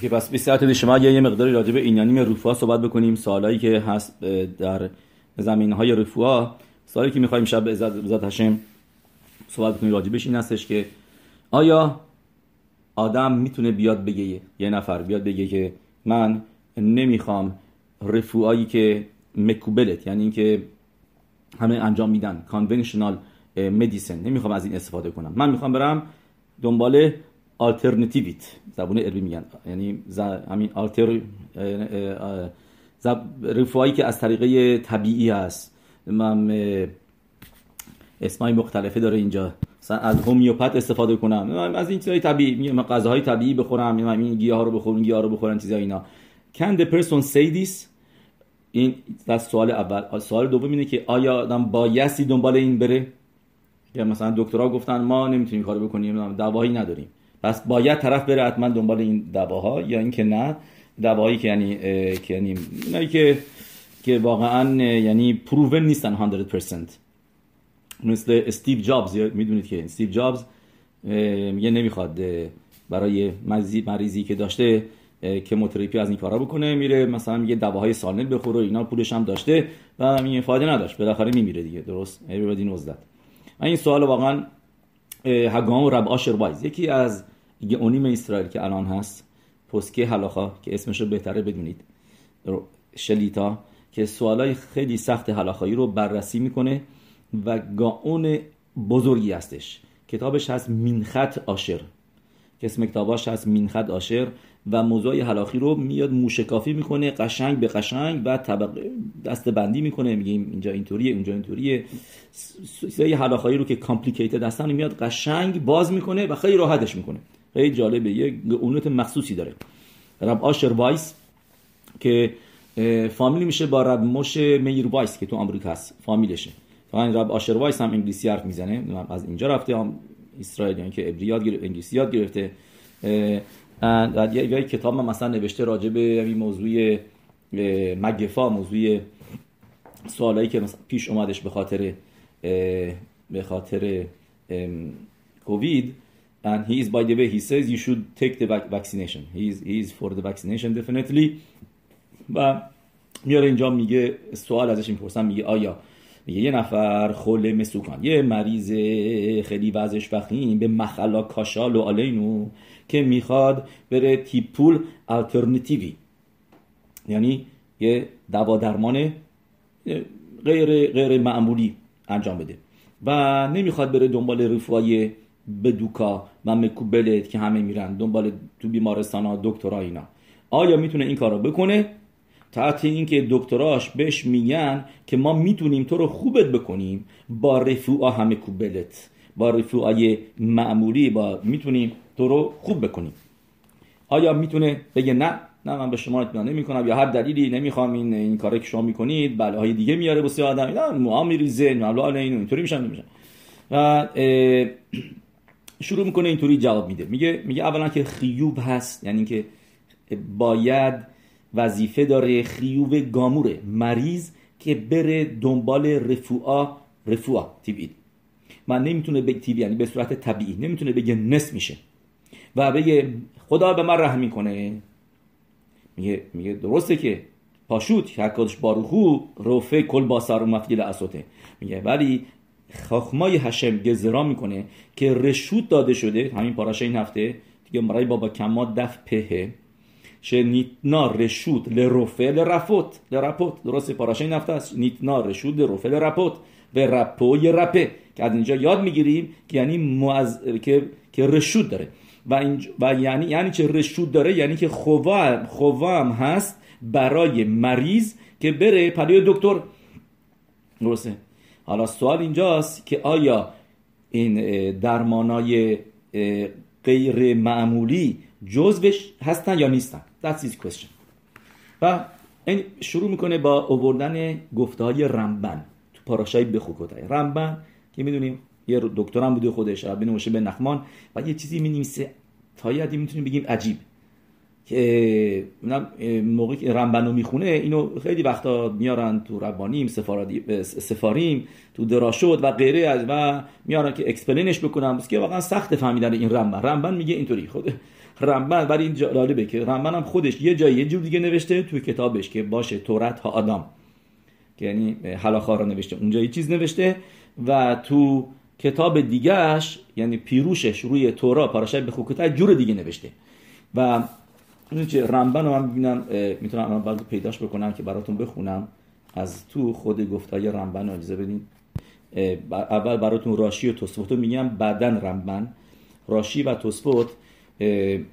که پس به صورت شما یه مقداری راجع به اینانی رفوها صحبت بکنیم. سوالایی که هست در زمین های رفوها سوالی که می‌خوایم شب به عزت هشم صحبت بکنیم راجع بهش این هستش که آیا آدم می‌تونه بیاد بگه یه نفر بیاد بگه که من نمی‌خوام رفوهایی که مکوبلت یعنی اینکه همه انجام میدن کانونشنال مدیسن نمی‌خوام از این استفاده کنم. من می‌خوام برم دنبال آلترنتیویت زبون علمی میگن. یعنی همین آلتر رفوهایی که از طریقه طبیعی هست. من اسمای مختلفه داره اینجا. از هومیوپات استفاده کنم. از این چیزای طبیعی غذاهای طبیعی بخورم. این گیاه رو بخورم گیاه رو بخورم چیزا اینا. Can the person say this? این دست سوال اول. سوال دوم اینه که آیا آدم بایستی دنبال این بره؟ یا مثلا دکترها گفتن ما نمی‌تونیم کارو بکنیم دواهایی نداریم. پس باید طرف بره حتما دنبال این دواها یا اینکه نه. دواهایی که یعنی که یعنی که که واقعا یعنی پروون نیستن 100% مثل استیو جابز می‌دونید که استیو جابز میگه نمی‌خواد برای مریضی که داشته که موتریپی از این کارا بکنه میره مثلا میگه دواهای سالم بخوره اینا پولش هم داشته و میگه فایده نداشت. بالاخره میمیره دیگه درست؟ Everybody knows that. این سوال واقعا هگام و رب آشر وایز یکی از اونیم اسرائیل که الان هست پسکه حلاخا که اسمش رو بهتره بدونید شلیتا که سوالای خیلی سخت حلاخایی رو بررسی می‌کنه و گاون بزرگی هستش. کتابش هست مینخط آشر. که اسم کتاباش هست مینخط آشر. و موضوع حلاخی رو میاد موشکافی می‌کنه قشنگ به قشنگ و طبق دسته بندی می‌کنه. میگیم اینجا اینطوریه اونجا اینطوریه. سری הלכה هایی رو که complicated هستن میاد قشنگ باز می‌کنه و خیلی راحتش می‌کنه. خیلی جالبه. یه اونت مخصوصی داره. رب آشر وایس که فامیلی میشه با رب موش میر وایس که تو آمریکا هست. فامیلشه. فقط رب آشر وایس هم انگلیسی حرف می‌زنه. از اینجا رفته هم اسرائیل یعنی که عبری یاد انگلیسی یاد گرفته. یه کتاب من مثلا نوشته راجع به این موضوع مگفا موضوع سوالایی که مثلا پیش اومدش به خاطر به خاطر کووید. And he is by the way he says you should take the vaccination. He is, he is for the vaccination definitely. و میاره اینجا میگه سوال ازش می‌پرسم میگه آیا میگه یه نفر خل مسوکان یه مریض خیلی وضعش وخیم به مخلا کاشال و آلینو که می‌خواد بره تیپول الترنتیوی یعنی یه دوا درمان غیر غیر معمولی انجام بده. و نمی‌خواد بره دنبال رفوای بدوکا و مکوبلت که همه میرن دنبال تو بیمارستان ها اینا. آیا می‌تونه این کارو بکنه؟ تحت اینکه دکتراش بهش میگن که ما می‌تونیم تو رو خوبت بکنیم با رفوع همه کوبلت با رفوعای معمولی با می‌تونیم تو رو خوب بکنیم. آیا می‌تونه بگه نه نه من به شما اطمینان نمی کنم یا هر دلیلی نمی‌خوام این این کاری که شما می‌کنید بله های دیگه میاره واسه آدم اینا موها میریزه مبلا این اینطوری میشن نمیشن و شروع می‌کنه اینطوری جواب میده. میگه میگه اولا که خیوب هست یعنی که باید وظیفه داره خیوب گاموره مریض که بره دنبال رفوعا رفوعا تیوید من نمی‌تونه به تیوی یعنی به صورت طبیعی نمی‌تونه بگه نس میشه. و بگه خدا به من رحم می‌کنه. میگه میگه درسته که پاشوت حکادش باروخو روفه کل باسر و مفیل اسوته میگه ولی خاخمای هشم گزرا می‌کنه که رشود داده شده همین پاراشه این هفته دیگه مرای بابا کما دف پهه. شنیتنا رشود لروفه لرفوت لرپوت درسته؟ پاراشه این هفته است نیتنا رشود لروفه لرپوت به رپو رپه. که از اینجا یاد می‌گیریم که یعنی معز... که که رشود داره. و, این... و یعنی یعنی چه رشود داره؟ یعنی که خوام خوام هست برای مریض که بره پلی دکتر. درسته؟ حالا سوال اینجاست که آیا این درمانای غیر معمولی جزوش هستن یا نیستن؟ That's his question. و این شروع می‌کنه با اووردن گفته های رمبن تو פרשה ی בחוקותי. رمبن که می‌دونیم یه دکترم بوده خودش ربی موشه بن نخمان. و یه چیزی می نویسه تا حدی می‌تونیم بگیم عجیب. که موقعی که رمبنو می‌خونه اینو خیلی وقتا میارن تو רבנים ספרים تو דרשות و غیره از و میارن که explain ش بکنم که واقعا سخت فهمیدن این رمبن. رمبن میگه اینطوری. خود رمبن برای این جالبه که رمبن هم خودش یه جایی یه جور دیگه نوشته توی کتابش که باشه تورت ها آدم که یعنی حلاخا رو نوشته. اونجا یه چیز نوشته و تو کتاب دیگهش یعنی پیروشش روی تورا پاراشای به جور دیگه نوشته. و چه رمبن رو من ببینم می‌تونم بعد پیداش بکنم که براتون بخونم. از تو خود گفتای رمبن اجازه بدین. اول براتون راشی و توسفوت میگم. بعدا رمبن. راشی و توسفوت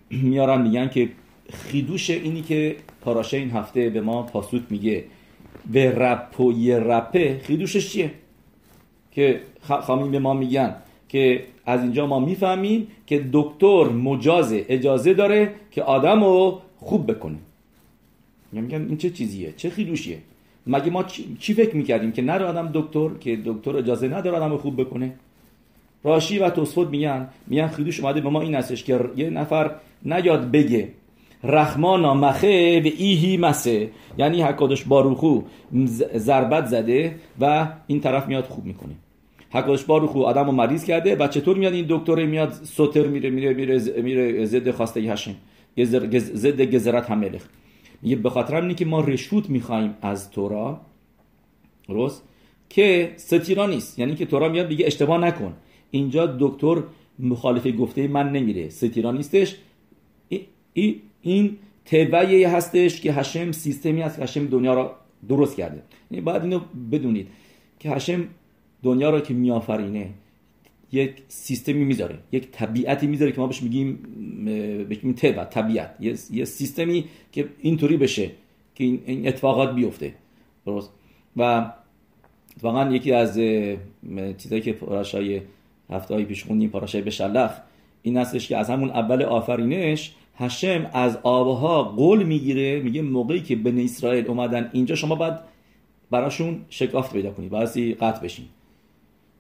میارن میگن که خیدوش اینی که پاراشه این هفته به ما پاسوت میگه. به رپ و یه رپه خیدوشش چیه؟ که خامین به ما میگن که از اینجا ما می‌فهمیم که دکتر مجاز اجازه داره که آدم رو خوب بکنه. میگن این چه چیزیه؟ چه خیدوشیه؟ مگه ما چی فکر می‌کردیم که نره آدم دکتر؟ که دکتر اجازه نداره آدم خوب بکنه؟ راشی و توسفود میگن میگن خیدوش اومده به ما این هستش که یه نفر نیاد بگه. رحمانا مخه و ایهی مسه. یعنی حکادش باروخو ضربت زده و این طرف میاد خوب می‌کنه. حکادش باروخو آدم رو مریض کرده و چطور میاد این دکتر میاد سوتر میره میره میره میره ضد خواسته هشم. ضد گزرت هملخ میگه به خاطر اینه که ما رشوت می‌خوایم از تورا. درست؟ که ستیرا نیست. یعنی که تورا میاد بگه اشتباه نکن. اینجا دکتر مخالف گفته من نمیره. ستیرا نیستش. ای این تبعی هستش که هشم سیستمی که هشم دنیا را درست کرده. یعنی باید اینو بدونید که هشم دنیا را که میآفرینه یک سیستمی می‌ذاره یک طبیعتی می‌ذاره که ما بهش میگیم بهش طبع طبیعت. یه،, سیستمی که اینطوری بشه که این اتفاقات بیفته. درست؟ و واقعا یکی از چیزایی که پاراشای هفته های پیش خوندیم پاراشای بشلخ این هستش که از همون اول آفرینش هشم از آبها قول می‌گیره میگه موقعی که بن اسرائیل اومدن اینجا شما باید براشون شکافت پیدا کنید بعضی قطع بشین.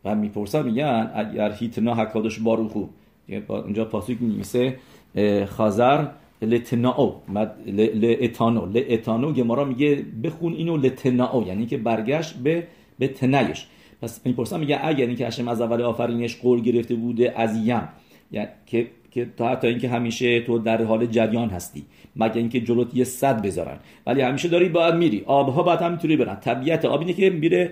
و می‌پرسن میگن اگر هیتنا حکادش باروخو. اینجا پاسوک میمیسه خازر لتناو لتانو لتانو گمارا میگه بخون اینو لتناو یعنی که برگشت به به تنیش. پس می‌پرسن میگه اگر اینکه هشم از اول آفرینش قول گرفته بوده از یم یعنی که که تا حتی اینکه همیشه تو در حال جریان هستی مگر اینکه جلوت یه صد بذارن. ولی همیشه داری باید میری. آبها باید همینطوری برن. طبیعت آب اینه که میره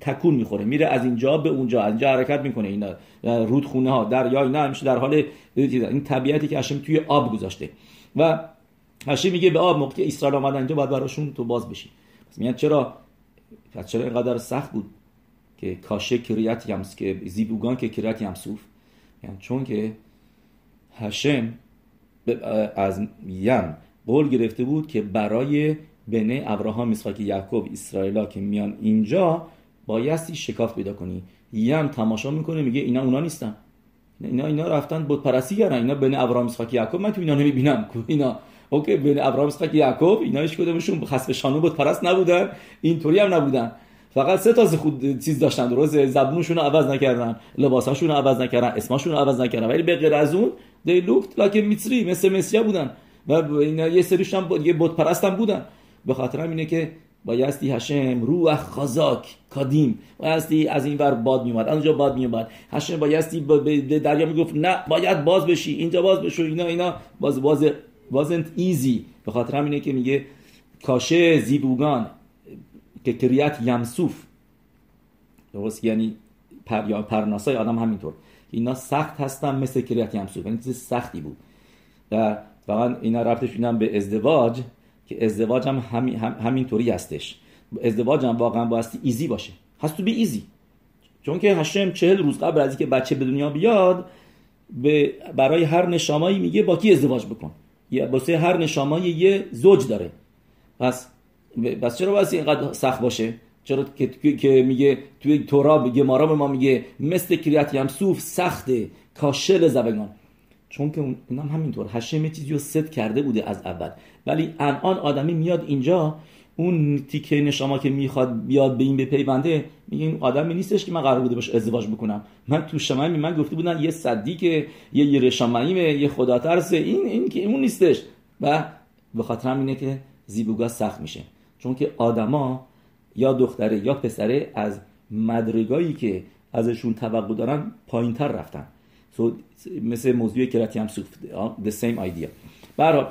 تکون می‌خوره. میره از اینجا به اونجا. از اینجا حرکت می‌کنه. اینا رودخونه ها دریا اینا همیشه در حال این طبیعتی که هاشم توی آب گذاشته. و هاشم میگه به آب موقع اسرائیل آمدن اینجا باید براشون تو باز بشی. پس میگن چرا؟ چرا اینقدر سخت بود؟ که کاشه کریت یمس که زیبوگان که کریت یمسوف. یعنی چون که هشم از یم قول گرفته بود که برای بنه ابراهام اسحاق یعقوب اسرائیلا که میان اینجا بایستی شکاف پیدا کنی. ים تماشا می‌کنه میگه اینا اونا نیستن. اینا اینا رفتن بت پرستی کردن. اینا בני ابراهام اسحاق یعقوب من تو اینا نمی‌بینم. اینا OK בני ابراهام اسحاق یعقوب اینا هیچ کدومشون חס ושלום بت پرست نبودن. اینطوری هم نبودن. فقط سه تا خود چیز داشتن درست؟ زبونشون رو عوض نکردن لباساشون رو عوض نکردن اسمشون عوض نکردن. ولی به غیر از اون they looked like מצרי مثل مصریا بودن. و اینا یه سریش هم یه بت پرست هم بودن. به خاطر اینه که بایستی هشم روح خازاک کادیم بایستی از این ور باد میومد اونجا باد میومد هشم بایستی به دریا می‌گفت نه باید باز بشی اینجا باز بشو اینا اینا. باز باز wasn't ایزی به خاطر اینه که میگه کاشه زیبوگان. که کریت یمسوف درست؟ یعنی پر پرناسای آدم همینطور. اینا سخت هستن مثل کریت یمسوف. یعنی چیز سختی بود. و واقعا اینا رفتش بینم به ازدواج که ازدواج هم همین همینطوری هستش. ازدواج هم واقعا بایستی ایزی باشه. has to be easy چون که השם چهل روز قبل از اینکه بچه به دنیا بیاد به برای هر נשמה یی میگه با کی ازدواج بکن؟ یا واسه هر נשמה یی یه زوج داره. پس بس چرا باید اینقدر سخت باشه؟ چرا که, میگه توی تورا میگه مارا به ما میگه مثل קריעת ים סוף سخته קשה לזווגן چون که اون هم همینطور. هشم چیزی رو ست کرده بوده از اول. ولی الان آدمی میاد اینجا اون تیکه نشاما که می‌خواد بیاد به این بپیونده میگه این آدمی نیستش که من قرار بوده باش ازدواج بکنم. من تو شمایی من گفته بودن یه صدی که یه یه یه خدا ترسه این این که اون نیستش. و به خاطر اینه که زیبوگا سخت میشه. چون که آدما یا دختره یا پسره از مدرگایی که ازشون توقع دارن پایینتر رفتن. So, مثل موضوع کراتی هم سوفت the same idea. برای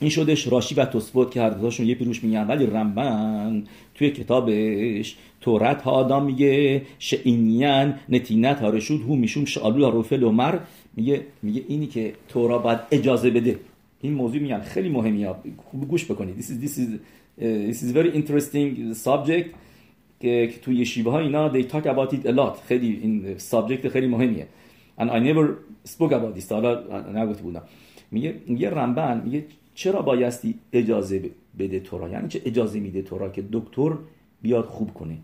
این شدش راشی و توسفوت که هر دوتاشون یه پیروش میگن. ولی رمبن توی کتابش تورت ها آدم میگه شئینیان نتینت ها رشود هو می‌شوم شالو ها روفل عمر میگه میگه اینی که تورا باید اجازه بده. این موضوع میگن. خیلی مهمیه. گوش بکنید. This is, this is, this is very interesting subject که توی شیبه ها اینا they talk about it a lot خیلی این سابجکت خیلی مهمیه and I never spoke about this حالا نگفته بودم میگه میگه رمبن میگه چرا بایستی اجازه بده تورا یعنی چه اجازه میده تورا که دکتر بیاد خوب کنه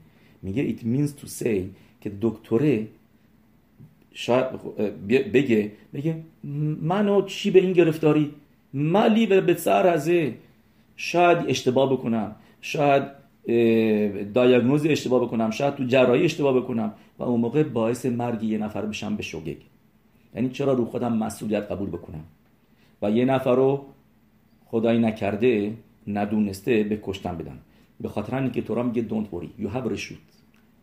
میگه it means to say که دکتره شاید بگه بگه منو چی به این گرفتاری مالی به سر ازه شاید اشتباه بکنم. شاید دایگنوز اشتباه بکنم. شاید تو جراحی اشتباه بکنم. و اون موقع باعث مرگ یه نفر بشم به شوگگ. یعنی چرا رو خودم مسئولیت قبول بکنم؟ و یه نفر رو خدایی نکرده ندونسته به کشتن بدم به خاطر اینکه تو را میگه don't worry you have reshoot.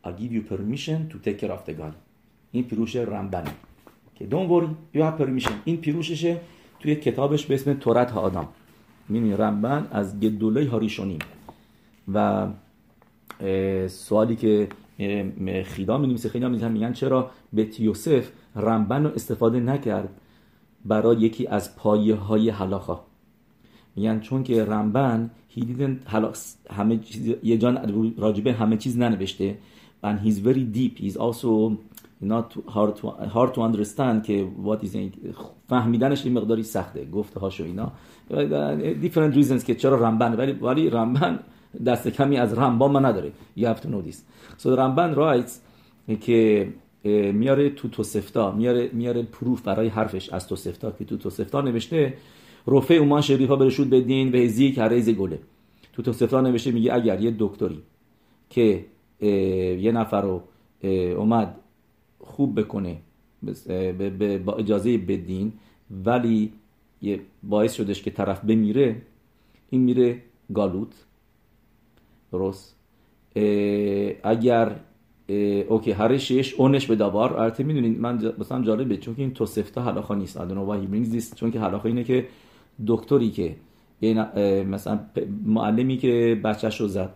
I give you permission to take care of the guy. این پیروش رمبنه که don't worry you have permission. این پیروششه توی کتابش به اسم تورت ها آدم. می‌بینی رمبن از گدوله هاریشونیم و سوالی که خیدا می نمیسه خیدا می میگن چرا بیت یوسف رمبن رو استفاده نکرد برای یکی از پایه های حلاخا. میگن چون که رمبن he didn't همه چیز یه جان راجبه همه چیز ننوشته. And he's very deep. He's also not hard to, hard to understand که what is فهمیدنش این مقداری سخته گفته هاشو اینا. Different reasons که چرا رمبن ولی ولی رمبن دست کمی از رمبان ما نداره. You have to know this. So رمبن writes که میاره تو توسفتا میاره میاره پروف برای حرفش از توسفتا که تو توسفتا نوشته رفع اومان شریفا برشود بدین و هزی که ریز گله. تو توسفتا نوشته میگه اگر یه دکتری که یه نفر رو اومد خوب بکنه با اجازه بدین ولی یه باعث شدش که طرف بمیره این میره گالوت. درست. اگر اوکی هر شش اونش به دابار البته می‌دونید من مثلا جالبه چون که این توسفتا حلاخا نیست. I don't know چون که حلاخا اینه که دکتری که مثلا معلمی که بچهش رو زد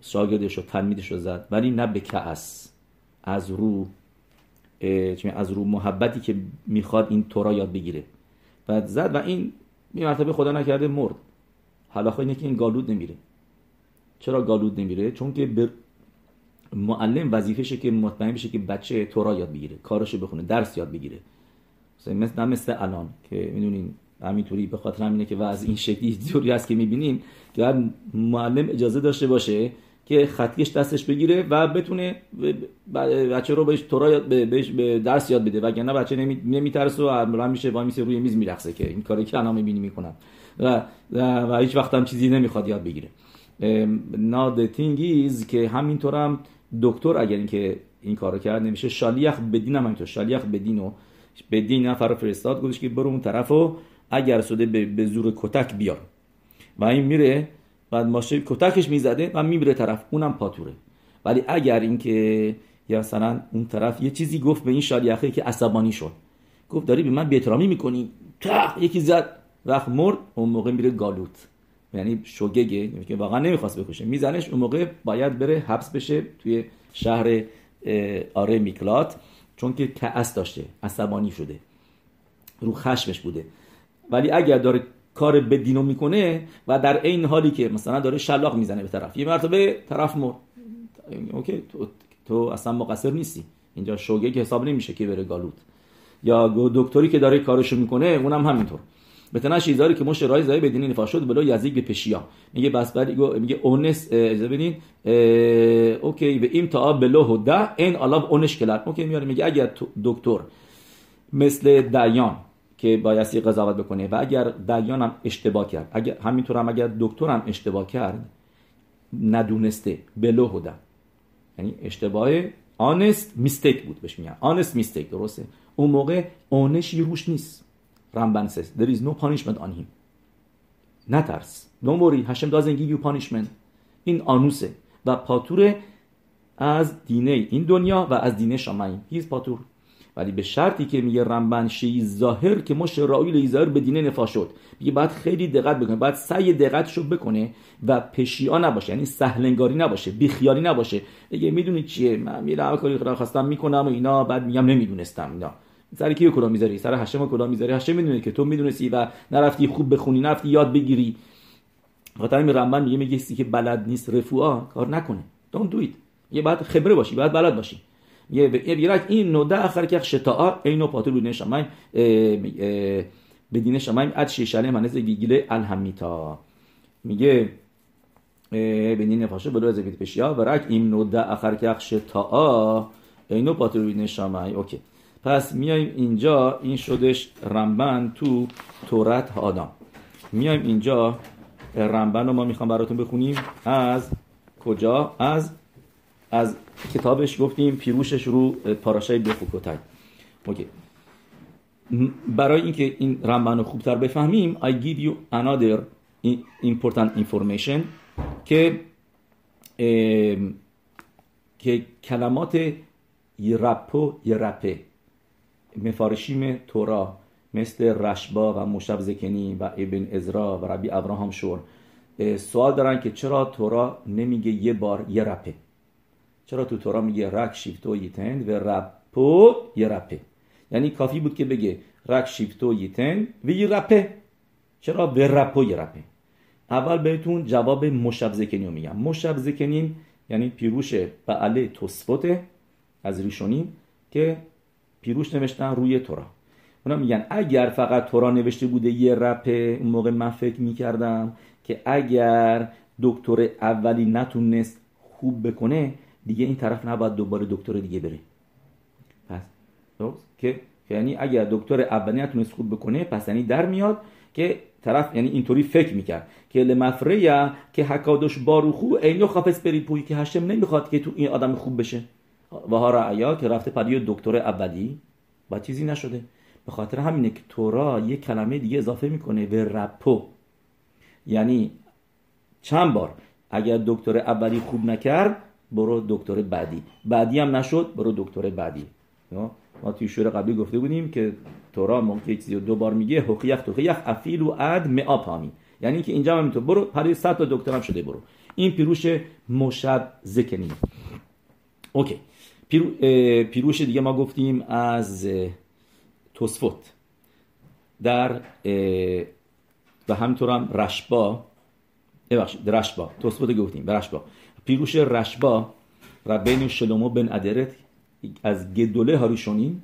شاگردش رو تلمیدش رو زد ولی نه به کعس از رو. از رو محبتی که می‌خواد این تورا یاد بگیره. و زد و این می مرتبه خدا نکرده مرد. حالا اینه که این گالود نمیره. چرا گالود نمیره؟ چون که به معلم وظیفشه که مطمئن بشه که بچه تورا یاد بگیره کارشو بخونه درس یاد بگیره. مثل مثل الان که می‌دونین همینطوری به خاطر همینه که وضع این شکلی جوری هست که می‌بینیم که معلم اجازه داشته باشه که خطکش دستش بگیره و بتونه بچه رو بهش تورا بهش به درس یاد بده. وگرنه بچه نمی... نمیترسه و بلند میشه وای میشه روی میز میرقصه که این کاری که الان می‌بینی می‌کنن. و و هیچ وقت هم چیزی نمی‌خواد یاد بگیره. ناد تینگ که همینطور هم دکتر اگر اینکه این کارو کرد نمیشه شالیخ بدین هم همینطور شالیخ بدینو بدین نفر فرستاد گفتش که برو اون طرفو اگر سوده به زور کتک بیار. و این میره بعد ماشه کتکش می‌زده و می‌بره طرف اونم پاتوره. ولی اگر اینکه یا مثلا اون طرف یه چیزی گفت به این شالیخه که عصبانی شد. گفت داری به من بیترامی می‌کنی؟ تق یکی زد وقت مرد اون موقع میره گالوت. یعنی شوگگه که واقعا نمی‌خواست بکشه. میزنش اون موقع باید بره حبس بشه توی شهر آره میکلات. چون که کعس داشته عصبانی شده. رو خشمش بوده. ولی اگر داره کار بدینو می‌کنه و در این حالی که مثلا داره شلاق می‌زنه به طرف یه مرتبه طرف مرد. اوکی تو, تو اصلا مقصر نیستی. اینجا شوگه که حساب نمیشه که بره گالوت. یا دکتری که داره کارشو می‌کنه اونم همینطور. مثلا چیزایی که مش رای زای بدین نفاش شد بلا یزیک به پشیا. میگه بس بعد میگه اونس اجازه بدین. اوکی به این تا بلو ده این الاف اونش کلر. اوکی میاره میگه اگر دکتر مثل دیان که بایستی قضاوت بکنه. و اگر دیان هم اشتباه کرد اگر همینطور هم اگر دکتر هم اشتباه کرد ندونسته بلو هده یعنی اشتباه آنست میستیک بود بهش میگن. آنست میستیک درسته؟ اون موقع آنشی روش نیست. رمبن says there is no punishment on him. نترس. Don't worry. هشم doesn't give you punishment. این آنوسه. و پاتور از دینه این دنیا و از دینه شامعی هیز پاتور. ولی به شرطی که میگه رنبن شی ظاهر که ما شرایل لیزاهر به دینه نفا شد. میگه باید خیلی دقت بکنه باید سعی دقتشو بکنه و پشیا نباشه یعنی سهلنگاری نباشه بیخیالی نباشه. دیگه می‌دونی چیه؟ من میرم کاری خواستم می‌کنم و اینا بعد میگم نمی‌دونستم اینا. سر کیو کلا می‌ذاری؟ سر هشم کلا می‌ذاری؟ هشم می‌دونه که تو می‌دونستی و نرفتی خوب بخونی نرفتی یاد بگیری. خاطر می رنبن میگه میگه که بلد نیست رفوعا کار نکنه. Don't do it. یه بعد خبره باشی بعد بلد باشی. بیرک این نوده آخر که شتاء اینو پاتر بدین شمایم بدین شمایم اد شیشاله منز گیگیله الهمیتا. میگه بدین نفاشه بلو از بیت پشیا. ورک این نوده آخر که شتاء اینو پاتر بدین شمایم OK. پس میایم اینجا این شدش رمبن تو תורת האדם. میایم اینجا رمبن رو ما می‌خوام براتون بخونیم. از کجا؟ از از کتابش گفتیم פירוש ش رو פרשה ی בחוקותי OK. برای اینکه این رمبن رو خوبتر بفهمیم I give you another important information که که کلمات یرپو یرپه مفارشیم تورا مثل رشبا و مشب زکنی و ابن ازرا و ربی ابراهام شور. سوال دارن که چرا تورا نمیگه یه بار یه رپه چرا تو تورا میگه رک شیفتو یتند و رپو یه رپه؟ یعنی کافی بود که بگه رک شیفتو یتند و یه رپه. چرا به رپو یه رپه؟ اول بهتون جواب مشب زکنی رو میگم. مشب زکنی یعنی پیروش بعله توسفوته از ریشونیم که پیروش نوشتن روی تورا. اونا میگن اگر فقط تورا نوشته بوده یه رپه اون موقع من فکر می‌کردم که اگر دکتر اولی نتونست خوب بکنه دیگه این طرف نباید دوباره دکتر دیگه بره. پس درست؟ که یعنی اگر دکتر اولی نتونست خوب بکنه پس یعنی در میاد که طرف یعنی اینطوری فکر می‌کرد که لمفریا که حکادش باروخو اینو خافس بری پوی که هشم نمی‌خواد که تو این آدم خوب بشه. و ها رعیا که رفته پدی دکتر اولی. با چیزی نشده. به خاطر همینه که تورا یه کلمه دیگه اضافه می‌کنه به رپو. یعنی چند بار اگر دکتر اولی خوب نکرد برو دکتر بعدی. بعدی هم نشد برو دکتر بعدی. ما توی شور قبلی گفته بودیم که تورا موقع چیزی دو بار میگه حقیق توقیق افیل و اد مئا پامی یعنی که اینجا هم تو برو پری 100 تا دکتر هم شده برو. این پیروش مشب زکنی اوکی. پیرو، پیروش دیگه ما گفتیم از توسفوت. در و همینطور هم رشبا ببخشید رشبا. توسفوت گفتیم. رشبا. پیروش رشبا ربین شلومو بن ادرت از گدوله هاریشونیم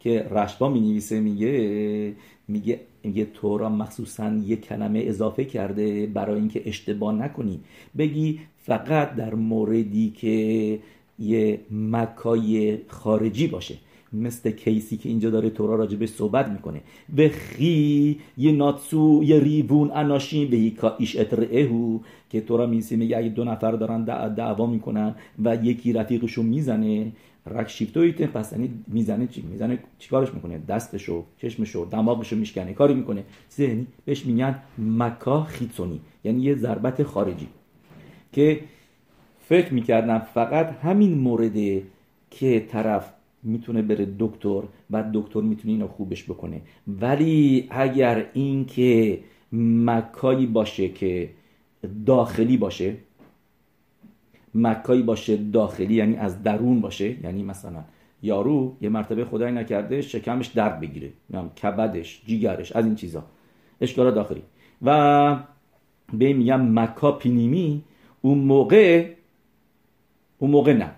که رشبا می نویسه میگه میگه میگه تورا مخصوصا یه کلمه اضافه کرده برای اینکه اشتباه نکنی. بگی فقط در موردی که یه مکای خارجی باشه. مثل کیسی که اینجا داره تورا راجبه صحبت می‌کنه. به خی یه ناتسو یه ریبون اناشین به یکا ایش اترعهو که تورا میسی میگه اگه دو نفر دارن دعوا می‌کنن و یکی رفیقشو می‌زنه رک شیفتویته پس یعنی می‌زنه چی؟ می‌زنه چیکارش می‌کنه؟ دستشو چشمشو دماغشو میشکنه. کاری می‌کنه. یعنی بهش میگن مکا خیتونی یعنی یه ضربت خارجی. که فکر می‌کردم فقط همین مورده که طرف می‌تونه بره دکتر و دکتر می‌تونه اینو خوبش بکنه. ولی اگر این که مکایی باشه که داخلی باشه مکایی باشه داخلی یعنی از درون باشه یعنی مثلا یارو یه مرتبه خدای نکرده شکمش درد بگیره کبدش جیگرش از این چیزا. اشکال داخلی. و به میگم مکا پینیمی اون موقع اون موقع نه.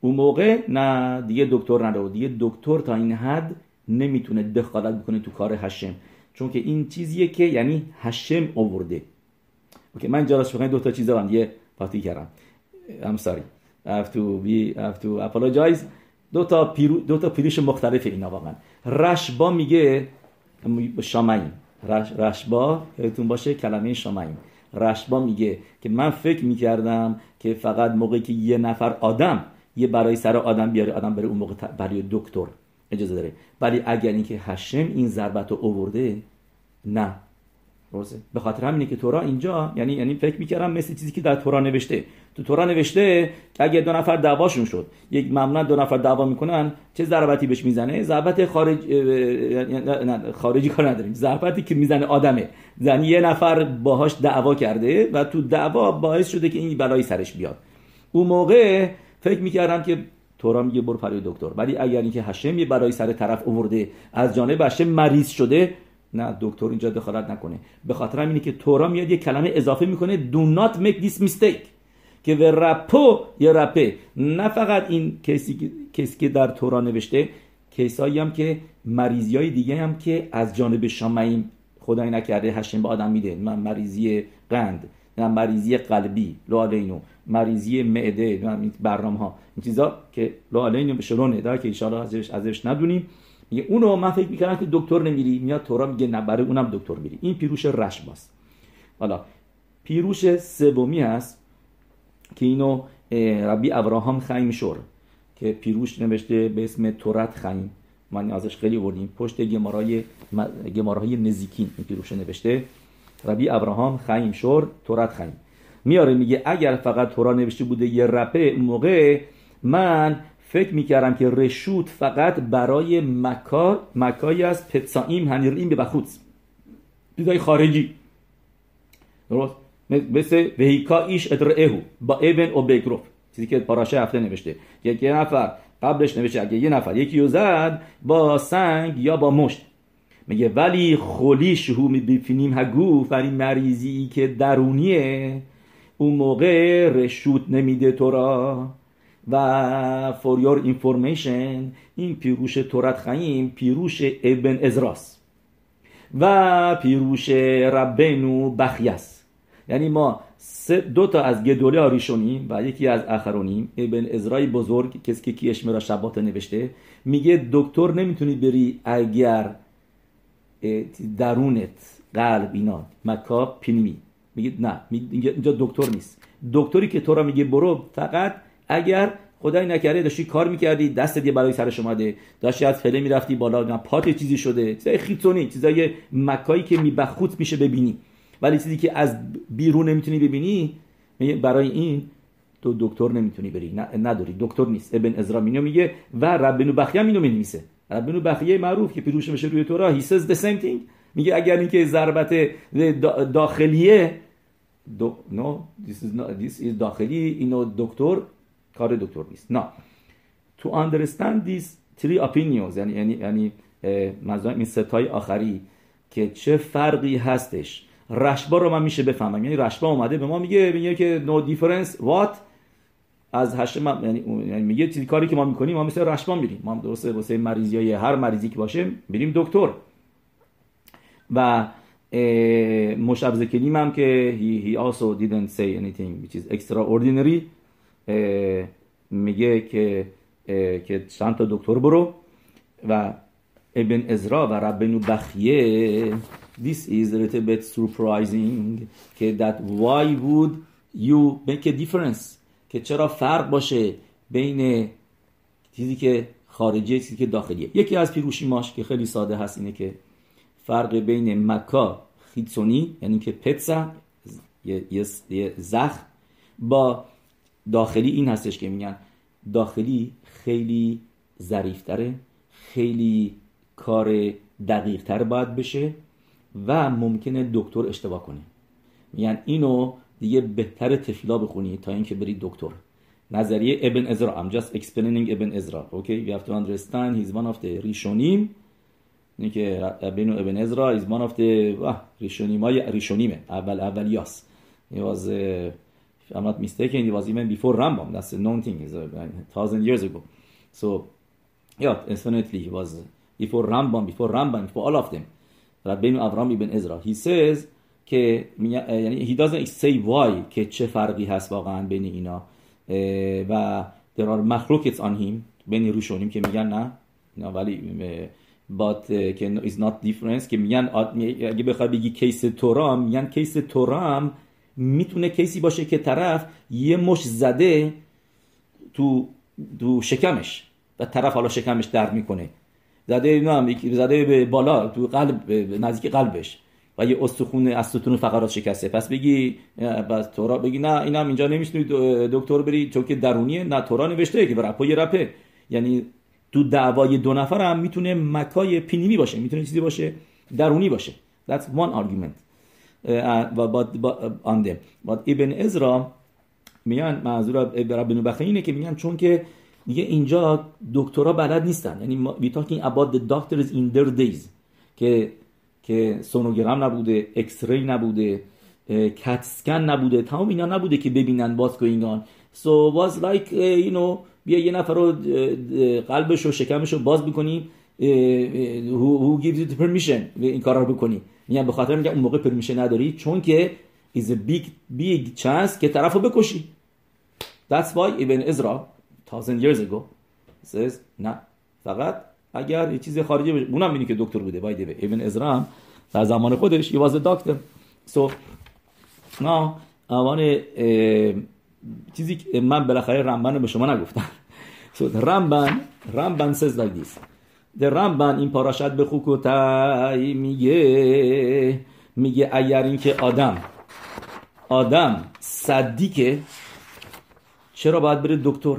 اون موقع نه دیگه دکتر نداره. دیگه دکتر تا این حد نمی‌تونه دخالت بکنه تو کار هشم چون که این چیزیه که یعنی هشم آورده. اوکی من جاراش بخواین دو تا چیزا هم یه پاتی کردم. To be I have to apologize. دو تا پیرو دو تا پیریش مختلف اینا واقعا. رشبا میگه شامعین. رش رشبا یادتون باشه کلمه شامعین. رشبا میگه که من فکر می‌کردم که فقط موقعی که یه نفر آدم یه برای سر آدم بیاره آدم بره اون موقع برای دکتر. اجازه داره. ولی اگر اینکه هشم این ضربت رو اوورده نه. درسته؟ به خاطر همینه که تورا اینجا یعنی یعنی فکر می‌کردم مثل چیزی که در تورا نوشته. تو تورا نوشته که اگه دو نفر دعواشون شد یک معمولا دو نفر دعوا می‌کنن چه ضربتی بهش می‌زنه؟ ضربت خارج نه خارجی کار نداریم. ضربتی که می‌زنه آدمه. یعنی یه نفر باهاش دعوا کرده و تو دعوا باعث شده که این بلایی سرش بیاد. اون موقع فکر می‌کردم که تورا میگه برو پروی دکتر. ولی اگر اینکه هشم برای سر طرف اوورده از جانب هشم مریض شده نه دکتر اینجا دخالت نکنه. به خاطر اینه که تورا میاد یه کلمه اضافه می‌کنه do not make this mistake. که به رپو یه رپه. نه فقط این کسی, کسی که در تورا نوشته کیسایی هم که مریضی های دیگه هم که از جانب شامعیم خدای نکرده هشم به آدم میده. من مریضی قند. مریضی قلبی لو اینو مریضی معده برنامه ها این چیزا که لو اینو به شلونه که ایشالا ازش ازش ندونیم. میگه اونو من فکر می‌کردم که دکتر نمیری. میاد تورا میگه نه برای اونم دکتر میری. این پیروش رشماست حالا پیروش سومی هست که اینو ربی ابراهام خیم شور که پیروش نوشته به اسم تورت خیم. من ازش خیلی بردیم پشت گمارای گمارای نزیکین این پیروش نوشته. ربی ابراهام خیم شور تورت خیم میاره میگه اگر فقط تورا نوشته بوده یه رپه موقع من فکر می‌کردم که رشوت فقط برای مکا مکایی از پتسایم هنیرین به بخوت دیدای خارجی. درست؟ مثل وهیکا ایش ادرعهو با ایبن و بگروف چیزی که پاراشه هفته نوشته. یک یه نفر قبلش نوشته اگه یه نفر یکی رو زد با سنگ یا با مشت. میگه ولی خولی شهو بیفینیم هگو این مریضی که درونیه. اون موقع رشوت نمیده تو را و for your information این پیروش تورت خیم پیروش ابن ازراس و پیروش ربنو بخیس. یعنی ما دو تا از گدولی آریشونیم و یکی از اخرونیم ابن ازرای بزرگ کسی که کیش را شبات نوشته میگه دکتر نمی‌تونی بری اگر درونت قلب اینا. مکا پینیمی. میگه نه اینجا دکتر نیست. دکتری که تو را میگه برو فقط اگر خدای نکرده داشتی کار می‌کردی دست یه برای سرش اومده. داشتی از فله می‌رفتی بالا پات چیزی شده. چیزای خیتونی چیزای مکایی که میبخوت میشه ببینی. ولی چیزی که از بیرون نمی‌تونی ببینی برای این تو دکتر نمی‌تونی بری. نداری. دکتر نیست. ابن ازرا مینو میگه و ربنو بخیه مینو می‌نویسه. ربنو بخیه معروف که پیروش میشه روی تورا. He says the میگه اگر اینکه ضربت داخلیه دو... no this is not is داخلی اینو دکتر کار دکتر نیست. نه to understand these three opinions یعنی یعنی یعنی این ستای آخری که چه فرقی هستش. رشبا رو من میشه بفهمم. یعنی رشبا اومده به ما میگه میگه که no difference. What? از هشت یعنی, یعنی میگه چیزی کاری که ما می‌کنیم ما مثل رشبا میریم. ما درسته واسه مریضی های هر مریضی که باشه میریم دکتر. و مشابه کنیم هم که he, he also didn't say anything which is extraordinary میگه که که چند تا دکتر برو و ابن ازرا و ربنو بخیه this is a little bit surprising که that why would you make a difference که چرا فرق باشه بین چیزی که خارجی چیزی که داخلیه. یکی از پیروشیماش که خیلی ساده هست اینه که فرق بین مکا خیتسونی یعنی که پتسا یه زخ با داخلی این هستش که میگن داخلی خیلی ظریفتره خیلی کار دقیقتر باید بشه و ممکنه دکتر اشتباه کنه. میگن اینو دیگه بهتر تفیلا بخونی تا اینکه بری دکتر نظریه ابن ازرا I'm just explaining ابن ازرا okay you have to understand he's one of the ریشونیم اینه که ابن ابن ازرا is one of the ریشونیم های ریشونیمه اول اولیاس he was uh, if I'm not mistaken, it was even before Rambam. That's a known thing. A, a thousand years ago. So, yeah, definitely he was before Rambam, before Rambam, before all of them. He says که یعنی he doesn't say why که چه فرقی هست واقعا بین اینا. و there are مخلوقات on بین روشونیم که میگن نه. نه ولی but که is not difference که میگن اگه بخوای بگی کیس تورام میگن کیس تورام می‌تونه کیسی باشه که طرف یه مش زده تو تو شکمش و طرف حالا شکمش درد می‌کنه. زده نه زده به بالا تو قلب نزدیک قلبش. و یه استخون از ستون فقرات شکسته. پس بگی بس تورا بگی نه اینم اینجا نمی‌تونی دکتر بری چون که درونیه نه تورا نوشته که رپا یه رپه. یعنی تو دعوای دو نفر هم می‌تونه مکای پینیمی باشه می‌تونه چیزی باشه درونی باشه. That's one argument. them but ابن ازرا میگن منظور ابن بخی اینه که میگن چون که میگه اینجا دکترا بلد نیستن. یعنی we talking about the doctors in their days. که که سونوگرام نبوده اکس ری نبوده کت سکن نبوده تمام اینا نبوده که ببینن باز so was like you know بیا یه نفر رو قلبش و شکمش رو باز بکنی who gives you permission این کار رو بکنی. میگم به خاطر اون موقع پرمیشن نداری چون که is a big big chance که طرف رو بکشی. That's why Ibn Ezra thousand years ago says نه فقط اگر یه چیز خارجی باشه اونم بینی که دکتر بوده باید به ابن ازرا در زمان خودش was a doctor. So now اوان چیزی که من بالاخره رمبن به شما نگفتم. So رمبن رمبن like this. در رمبن این پاراشت به خوکوتای میگه میگه اگر اینکه آدم آدم صدیکه چرا باید بره دکتر؟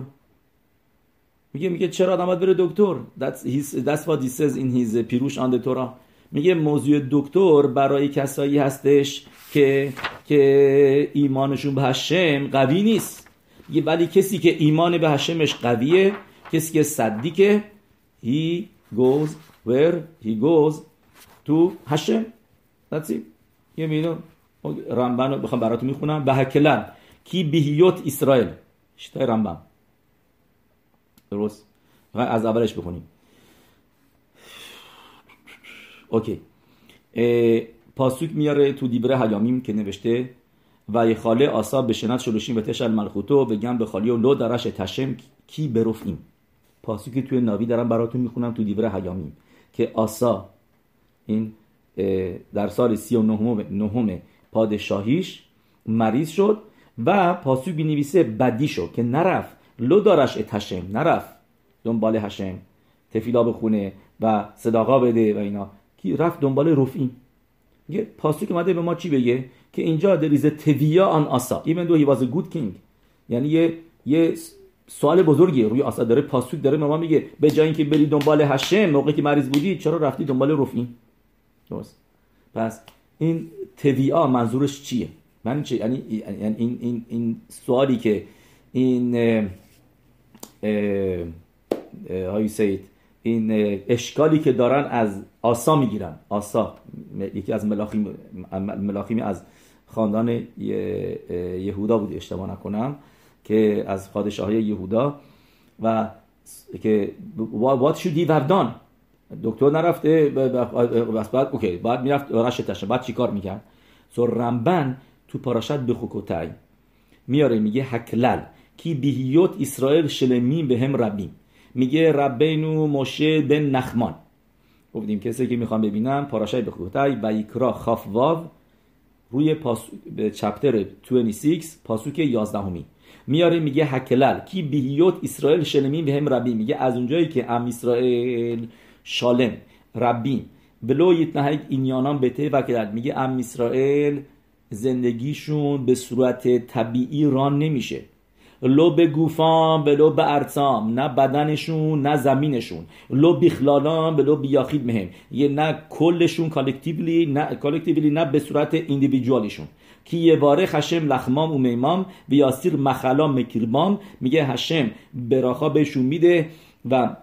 میگه میگه چرا آدم باید بره دکتر؟ That's, his, that's what he says in his پیروش آن تورا میگه موضوع دکتر برای کسایی هستش که که ایمانشون به هشم قوی نیست. میگه ولی کسی که ایمان به هشمش قویه کسی که صدیکه he goes where he goes to هشم that's it. یه میدون رمبن رو بخوام براتون می‌خونم. به هکلن کی بهیوت اسرائیل. شتای رمبن درست. از اولش بخونیم. OK. פסוק میاره تو דברי הימים که نوشته ויחלא אסא בשנת שלושים ותשע למלכותו וגם בחליו לא דרש את השם כי ברופאים פסוק ی توی נביא دارم براتون می‌خونم تو דברי הימים که آسا این در سال سی و نهم, نهم پادشاهیش مریض شد و פסוק بینویسه بدی شد که نرفت לא דרש את השם نرفت دنبال هشم تفیلا بخونه و صداقا بده و اینا. کی رفت دنبال رفیم یه پاسوک اومده به ما چی بگه؟ که اینجا دریزه تویا آن آسا. though he was a good king. یعنی یه یه سوال بزرگی روی آسا داره پاسوک داره به ما میگه به جای اینکه بری دنبال هشم موقعی که مریض بودی چرا رفتی دنبال رفیم درست. پس این تویا منظورش چیه؟ من چه یعنی این این این سوالی که این هایی سید این اشکالی که دارن از آسا می‌گیرن. آسا یکی از ملاخیم ملاخیمی از خاندان یهودا بود اشتباه نکنم که از پادشاه های یهودا و که what should he have done? دکتر نرفته بس بعد اوکی بعد می‌رفت رشتش بعد چیکار می‌کرد؟ سو رمبن تو پاراشت بخوکوتای میاره میگه حکلل کی بیهیوت اسرائیل شلمیم به هم ربیم میگه ربینو مشه بن نخمان. گفتیم کسی که می‌خوام ببینم پاراشای بخوتای و یکرا خاف واو. روی پاسو... چپتر 26 پاسوک 11 همی میاره میگه حکلل کی بیهیوت اسرائیل شلمیم به هم ربیم میگه از اونجایی که ام اسرائیل شالم רבים ולא יתנהג ענינם و میگه עם ישראל زندگیشون به صورت طبیعی run نمیشه. לא בגופם ולא בארצם نه بدنشون نه زمینشون. לא בכללם ולא ביחיד מהם. یه نه کلشون collectively نه collectively نه به صورت individually شون. כי יברך השם לחמם ומימם ויסיר מחלה מקרבם میگه השם ברכה بهشون میده و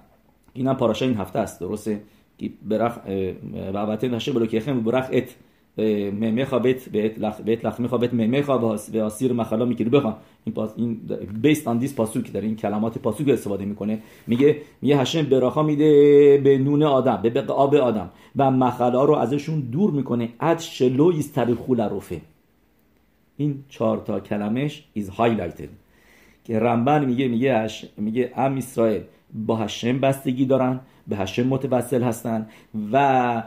اینا پاراشا این هفته است درسته؟ که برخ و هشم بلو که خم برخ ات. لخ بیت لخ میخوا بیت ممیخا و آسیر مخلا می‌گیری بخوام این پاس این بیست آن دیس پاسوک داره این کلمات پاسوک استفاده می‌کنه میگه میگه هشم براخا میده به نون آدم به آب آدم و مخلا رو ازشون دور می‌کنه اد شلو یسترخول رفه این چهار تا کلمش is highlighted. که رمبن میگه میگه میگه ام اسرائیل با هشم بستگی دارن به هشم متوسل هستن و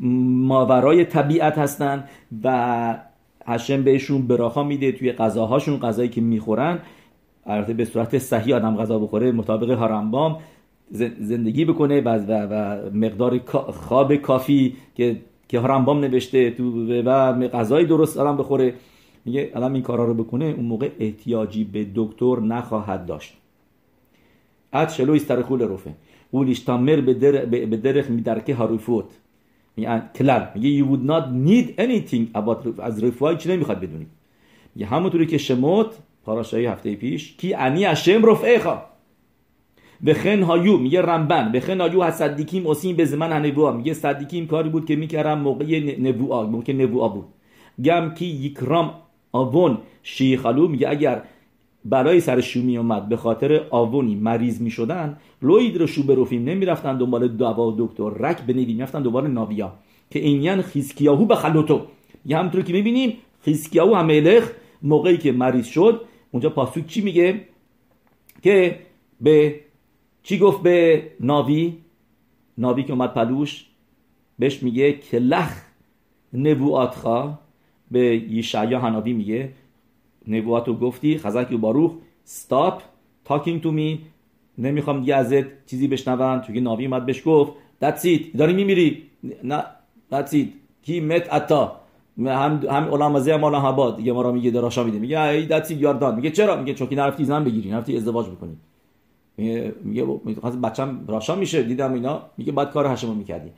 ماورای طبیعت هستن و هشم بهشون براخا میده توی غذاهاشون غذایی که می‌خورن. البته به صورت صحیح آدم غذا بخوره مطابق هارمبام زندگی بکنه و, و, و مقدار خواب کافی که که رمبام نوشته تو و غذای درست دارم بخوره. میگه الان این کارا رو بکنه اون موقع احتیاجی به دکتر نخواهد داشت. اد شلو استرخول رفه. ولیشتامر به درخ میدرکه هاروفوت. میگه کلل میگه you would not need anything about از رفوهای چی نمی‌خواد بدونی؟ میگه همونطوری که شموت پاراشای هفته پیش کی انی اشم رفعه به خن هایو میگه رمبن. به خن هایو صدیکیم اسیم به زمان هنبوها میگه صدیکیم کاری بود که می‌کردم موقع نبوعا موقع نبوعا بود. گم کی یکرام آون شیخالو میگه اگر برای سر شومی اومد به خاطر آونی مریض می‌شدن لوید رو شو بروفیم نمی‌رفتن دنبال دوا دکتر رک بنیدیم می‌رفتن دنبال ناویا. که اینیان خیسکیاهو به خلوتو. یه همطور که می‌بینیم خیسکیاهو هملخ موقعی که مریض شد اونجا پاسوک چی میگه؟ که به چی گفت به ناوی؟ ناوی که اومد پلوش بهش میگه که لخ نبوعات به یشعیا هنابی میگه. نبوات رو گفتی خزک و باروخ stop talking to me نمی‌خوام دیگه ازت چیزی بشنون چون ناوی اومد بهش گفت that's it داری میمیری؟ نه that's it. کی؟ مت اتا هم هم علمازه هم هباد دیگه ما را میگه دراشا میده. میگه ای دتی یاردان. میگه چرا؟ میگه چون نرفتی زن بگیری نرفتی ازدواج بکنی. میگه میگه بچم راشا میشه. دیدم اینا. میگه بعد کار هشمو می‌کردی.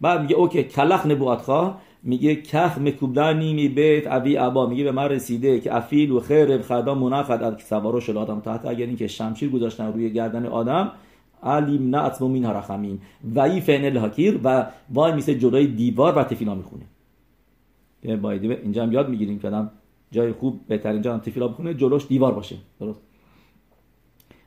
بعد میگه اوکی کلخ نبوت خواه میگه کخ مکوبلانی می بیت ابی ابا. میگه به من رسیده که افیل و خیر خدا منافد از سوارو شل آدم تحت اگر اینکه شمشیر گذاشتن روی گردن آدم علیم نه اتمو مین هرخمین و ای فنل حکیر و وای میسه جلوی دیوار و تفیلا می‌خونه. بایدی اینجا هم یاد می‌گیریم که جای خوب بهترین جا تفیلا بخونه جلوش دیوار باشه. درست.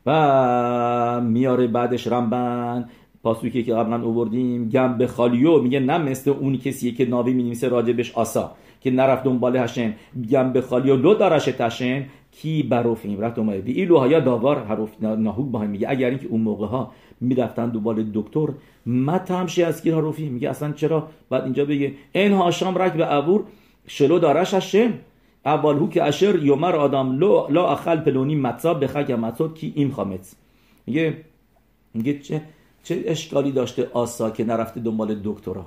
و میاره بعدش رمبن. پاسوکی که قبلا اووردیم گم به خالیو. میگه نه مثل اون کسی که ناوی می‌نویسه راجبش آسا که نرفت دنبال هشم گم به خالیو لو دارش تشم کی بروفیم رفت دنبال بی ها داوار؟ حروف ناهوک با میگه. اگر اینکه اون موقع ها می‌رفتن دنبال دکتر متمشی از کی حروفی؟ میگه اصلا چرا؟ بعد اینجا بگه این هاشام رک به ابور شلو دارش هشم اول هو که اشر یومر آدم لا اخل پلونی متصا بخک متصا کی این خامت. میگه میگه چه؟ چه اشکالی داشته آسا که نرفته دنبال دکترا؟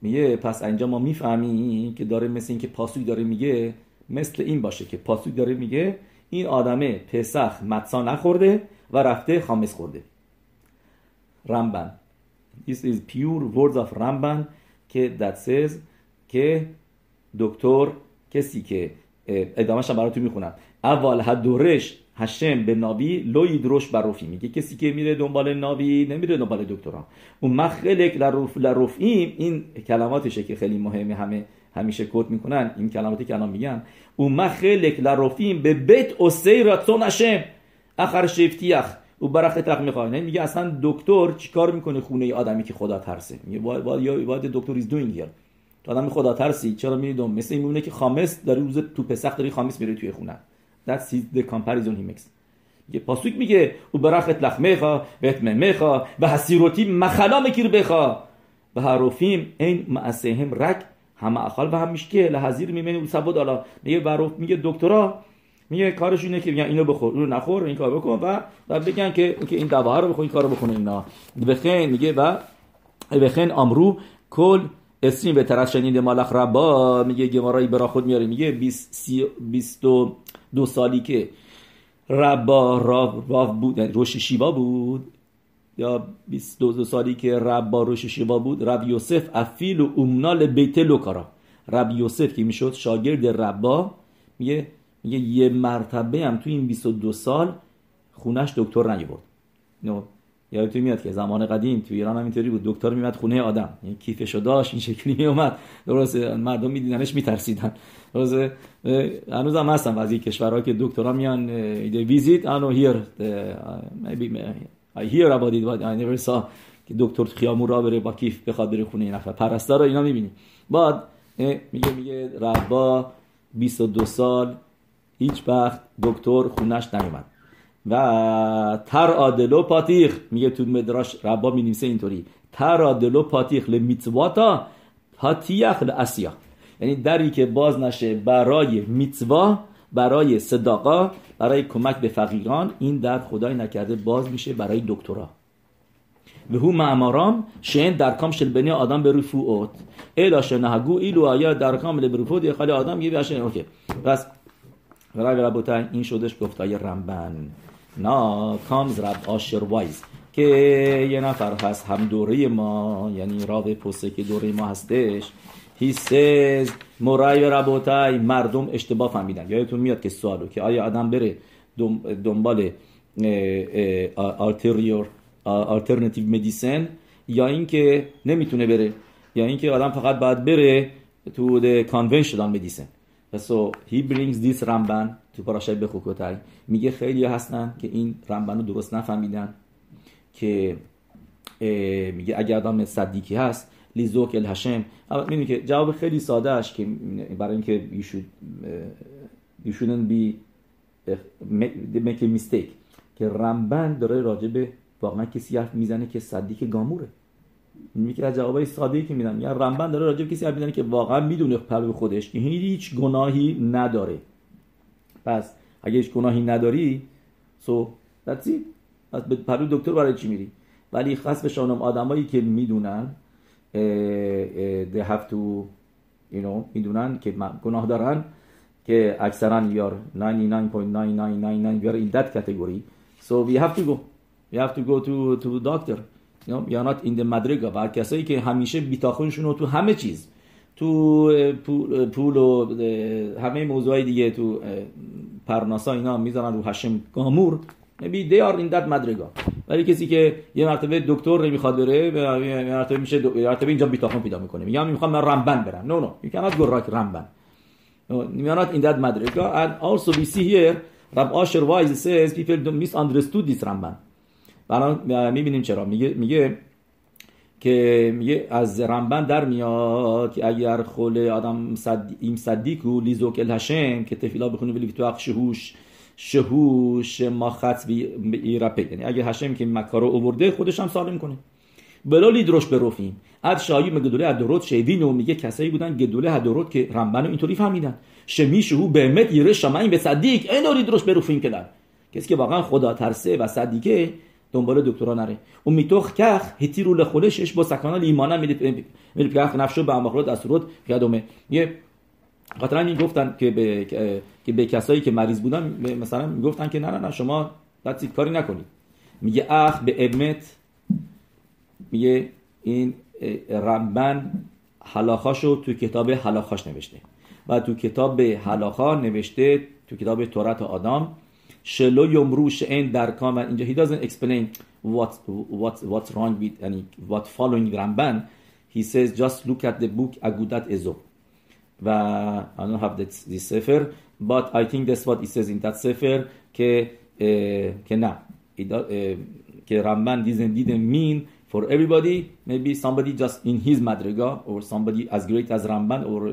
میگه پس اینجا ما می‌فهمیم که داره مثل این که پاسوی داره میگه مثل این باشه که پاسوی داره میگه این آدمه پسخ متسا نخورده و رفته خامس خورده. رمبن. This is pure words of رمبن که that says که دکتر کسی که ادامهش هم براتون می‌خونم. اول هدورش هشم به ناوی لوی دروش بروفی میگه. کسی که میره دنبال ناوی نمیره دنبال دکترا اون مخلق لروف لروفیم این کلماتشه که خیلی مهمه همه همیشه کوت می‌کنن. این کلماتی که الان میگن. اون مخلق لروفیم به بیت اوسی راتون هشم اخر شفتیخ او برخ تق می‌خواه میگه اصلا دکتر چیکار می‌کنه خونه آدمی که خدا ترسه. میگه باید دکتر از دوینگ هیر آدم خدا ترسی. چرا میری دوم مثل این میمونه که خامس داری روز تو پسخ داری خامس میره توی خونه. That's the comparison he makes. یه پاسوک میگه او برخت لخمه و اتممه و حسیروتی مخلا مکیر بخوا و حروفیم این معسهم رک هم اخال و هم لحظیر میمنی او سبود حالا میگه بروف میگه دکترا میگه کارش اینه که میگن اینو بخور اینو نخور این کار بکن و و بگن که این دوا رو بخور این کارو بکنه اینا. بخین میگه و بخین امرو کل اسرین به طرف شنید مالخ ربا. میگه گمارایی برا خود میاره میگه 20 دو سالی که ربا راو بود یعنی روش شیوا بود یا 22 سالی که ربا روش شیوا بود رب یوسف افیل و امنال بیت لوکارا. رب یوسف که می‌شد شاگرد ربا میگه میگه یه مرتبه هم تو این 22 سال خونش دکتر نیورد یادتون میاد که زمان قدیم تو ایران هم اینطوری بود. دکتر میمد خونه آدم. یعنی کیفشو داشت این شکلی میومد درست مردم میدیدنش میترسیدن. درست هنوز هم هستن بعضی کشورها که دکترا میان ایده ویزیت انو هیر I hear about it I never saw که دکتر خیامون را بره با کیف بخواد بره خونه این نفر. پرستار اینا می‌بینی. بعد میگه میگه ربا 22 سال هیچ وقت دکتر خونش نیومد. و تر آدلو پاتیخ. میگه تو مدراش ربا می نویسه اینطوری. تر آدلو پاتیخ لمیتواتا پاتیخ لاسیا یعنی دری که باز نشه برای میتوا برای صداقا برای کمک به فقیران این در خدای نکرده باز میشه برای دکترا. و هو معمارام شین در کام شل بنی آدم به رفوعات الا شنهگو ایلو آیا در کام یه خالی آدم یه بیاشن اوکی. پس برای ربوتای این شدش گفتای رمبن. نا کامز رب آشر وایز که یه نفر هست هم دوره ما یعنی راب پسته که دوره ما هستش. He says مرای ربوتای مردم اشتباه فهمیدن. یادتون میاد که سوالو که آیا آدم بره دنبال آلتریور آلترناتیو مدیسن یا اینکه نمی‌تونه بره یا اینکه آدم فقط باید بره تو the conventional medicine. So he brings this رمبن تو پاراشای بخوکوتای میگه خیلی هستن که این رمبن رو درست نفهمیدن که میگه اگر آدم صدیکی هست لیزوک الهشم. می‌دونی که جواب خیلی ساده اش که برای اینکه you should you shouldn't be make a mistake. که رمبن داره راجع به واقعا کسی حرف می‌زنه که صدیک گاموره. میگه از جوابای ساده ای که میدم یا رمبن داره راجع به کسی حرف می‌زنه که واقعا می‌دونه پلو خودش. که هیچ گناهی نداره. پس اگه هیچ گناهی نداری سو that's it. پس به پلو دکتر برای چی میری؟ ولی خاص به شانم آدمایی که می‌دونن they have to you know می‌دونن که گناه دارن که اکثرا یار 99.9999 we are in that category. So we have to go. We have to go to to doctor. You know we are not in the madriga و کسایی که همیشه بیتاخونشون رو تو همه چیز تو پول و همه موضوعای دیگه تو پرناسا اینا می‌ذارن رو هشم گامور. Maybe they are in that مدرگا ولی کسی که یه مرتبه دکتر نمی‌خواد بره یه مرتبه میشه یه مرتبه اینجا بیتاخون پیدا می‌کنه. میگم می‌خوام من رمبن برم. No you cannot go right رمبن. Not in that madriga and also we see here Rab Asher Weiss says people don't misunderstood this رمبن. الان می‌بینیم چرا. میگه میگه که میگه از رمبن در میاد که اگر خول آدم صد... ایم صدیکو لیزوک الهشم که تفیلا بخونه ولی تو شهوش شهوش ما خط رپه یعنی اگر هشم که مکه رو اوورده خودش هم سالم کنه. بلا لیدروش بروفیم اد شایی گدوله ادورot شیوینو میگه کسایی بودن گدوله ادورot که رمبن اینطوری فهمیدن. شمی شهو بهمت یره شمعین به صدیق. این لیدروش بروفیم کدن کسی که واقعا خدا ترسه و صدیقه دنبال دکترا نره. و میتوخ کخ هتی رو لخولشش با سکانال ایمانا میلی کخ نفشو به امخلات اسرود قدمه. یه این گفتن که به که به کسایی که مریض بودن مثلا می‌گفتن که نه نه نه شما باید کاری نکنید. میگه اخ به امت میگه این رمبن حلاخاشو تو کتاب حلاخاش نوشته. و تو کتاب حلاخا نوشته تو کتاب تورات آدم شلو یمرو این در کام اینجا he doesn't explain what what what's wrong with any what following رمبن he says just look at the book اگودت ازو و don't have this, this سفر but I think that's what it says in that سفر که که نه که رمبن didn't, didn't mean for everybody maybe somebody just in his madriga or somebody as great as رمبن or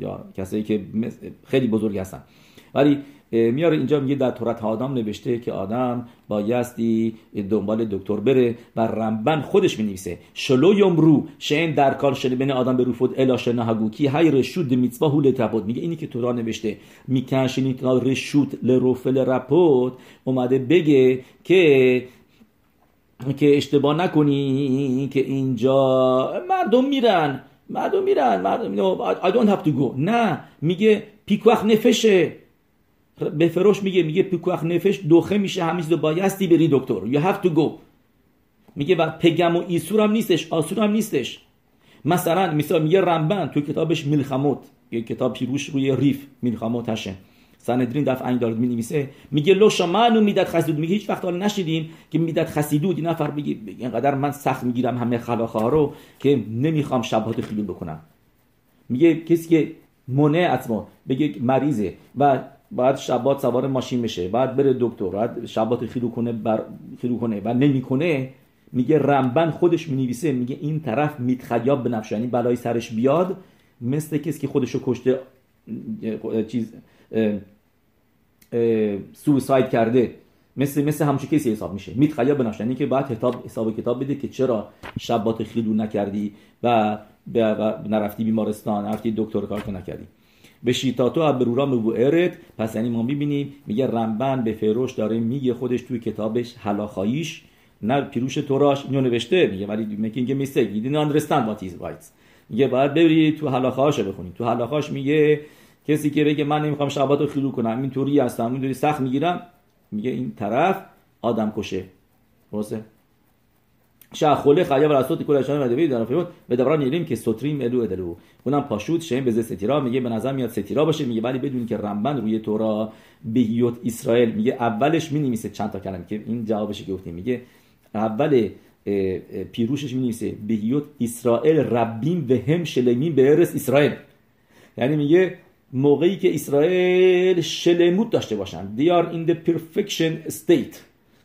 یا کسایی که خیلی بزرگ هستن ولی میاره اینجا میگه در تورات آدم نوشته که آدم بایستی دنبال دکتر بره و رمبن خودش می‌نویسه. شلو یمرو شین در کار شده بین آدم به روفود الا شنهگو کی های رشود میتوا هول تبود میگه اینی که تورا نوشته. میکن شنید رشود لروفل رپود اومده بگه که که اشتباه نکنی که اینجا مردم میرن. مردم میرن. مردم I don't have to go. نه. میگه پیکوخ نفشه. به فروش میگه میگه پیکوخ نفش دوخه میشه همیشه دو بایستی بری دکتر. You have to go. میگه و پگم و ایسور هم نیستش آسور هم نیستش. مثلا مثلا میگه رمبن تو کتابش میلخموت یه کتاب پیروش روی ریف میلخموت هشه. سندرین دفعه این دارد می میگه لو شمانو میدت خسیدود. میگه هیچ وقت حالا نشیدیم که میدت خسیدود. این نفر بگه اینقدر من سخت می‌گیرم همه خلاخه ها رو که نمی‌خوام شبات خیلول بکنم. میگه کسی که منع اتما بگه مریضه و بعد شبات سوار ماشین بشه. بعد بره دکتر. بعد شبات خیلو کنه بر خیلو کنه. و نمی‌کنه. میگه رمبن خودش می‌نویسه. میگه این طرف میتخیاب به نفش. یعنی بلای سرش بیاد. مثل کسی که خودشو کشته چیز سویساید کرده. مثل مثل همچون کسی حساب میشه. میتخیاب به نفش. یعنی که بعد حساب حساب کتاب بده که چرا شبات خیلو نکردی و نرفتی بیمارستان نرفتی دکتر کار نکردی. به شیتاتو ابرورا مبوعرت پس یعنی ما می‌بینیم میگه رمبن به فروش داره میگه خودش توی کتابش حلاخاییش نه پیروش توراش اینو نوشته میگه ولی you didn't understand what he writes میگه باید بری تو حلاخهاشو بخونی. تو حلاخهاش میگه کسی که بگه من نمی‌خوام شبات رو کنم اینطوری هستم اینطوری سخت می‌گیرم. میگه این طرف آدم کشه. صوت کل اشان مدوی در فیوت به دوران یلیم که سوتریم الو ادلو اونم پاشوت شیم به ستیرا میگه به نظر میاد ستیرا باشه میگه ولی بدون که رمبن روی تورا بهیوت اسرائیل میگه اولش می چند تا کلمه که این جوابش گفتیم میگه اول پیروشش می نویسه بهیوت اسرائیل ربیم و هم شلمیم به ارس اسرائیل یعنی میگه موقعی که اسرائیل شلموت داشته باشن they are in the perfection state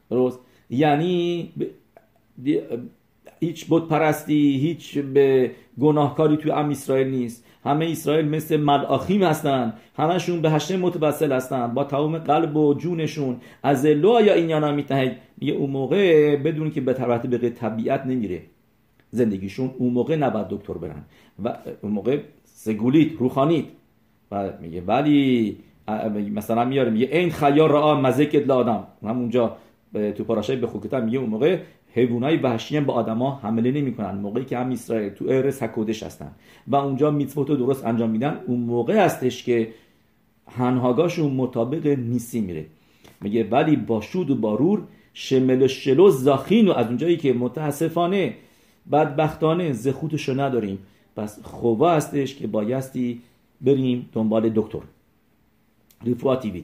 درست یعنی هیچ بود پرستی هیچ به گناهکاری توی ام اسرائیل نیست. همه اسرائیل مثل ملاخیم هستن. همشون به هشته متوسل هستن. با تمام قلب و جونشون. از لو یا این یانا میتهید میگه اون موقع بدون که به طرف به طبیعت نمیره. زندگیشون اون موقع نباید دکتر برن. و اون موقع سگولید روحانیت. و میگه ولی مثلا میاره میگه این خیار را مزکت لادم. همونجا تو پاراشای به خوکتم. میگه اون موقع حیوانای وحشی هم به آدما حمله نمی‌کنن. موقعی که هم اسرائیل تو ارس حکودش هستن و اونجا میتفوتو درست انجام میدن اون موقع هستش که هنهاگاشون مطابق نیسی میره. میگه ولی با شود و بارور شمل شلو زاخین و از اونجایی که متاسفانه بدبختانه زخوتشو نداریم. پس خوبا هستش که بایستی بریم دنبال دکتر. رفواتی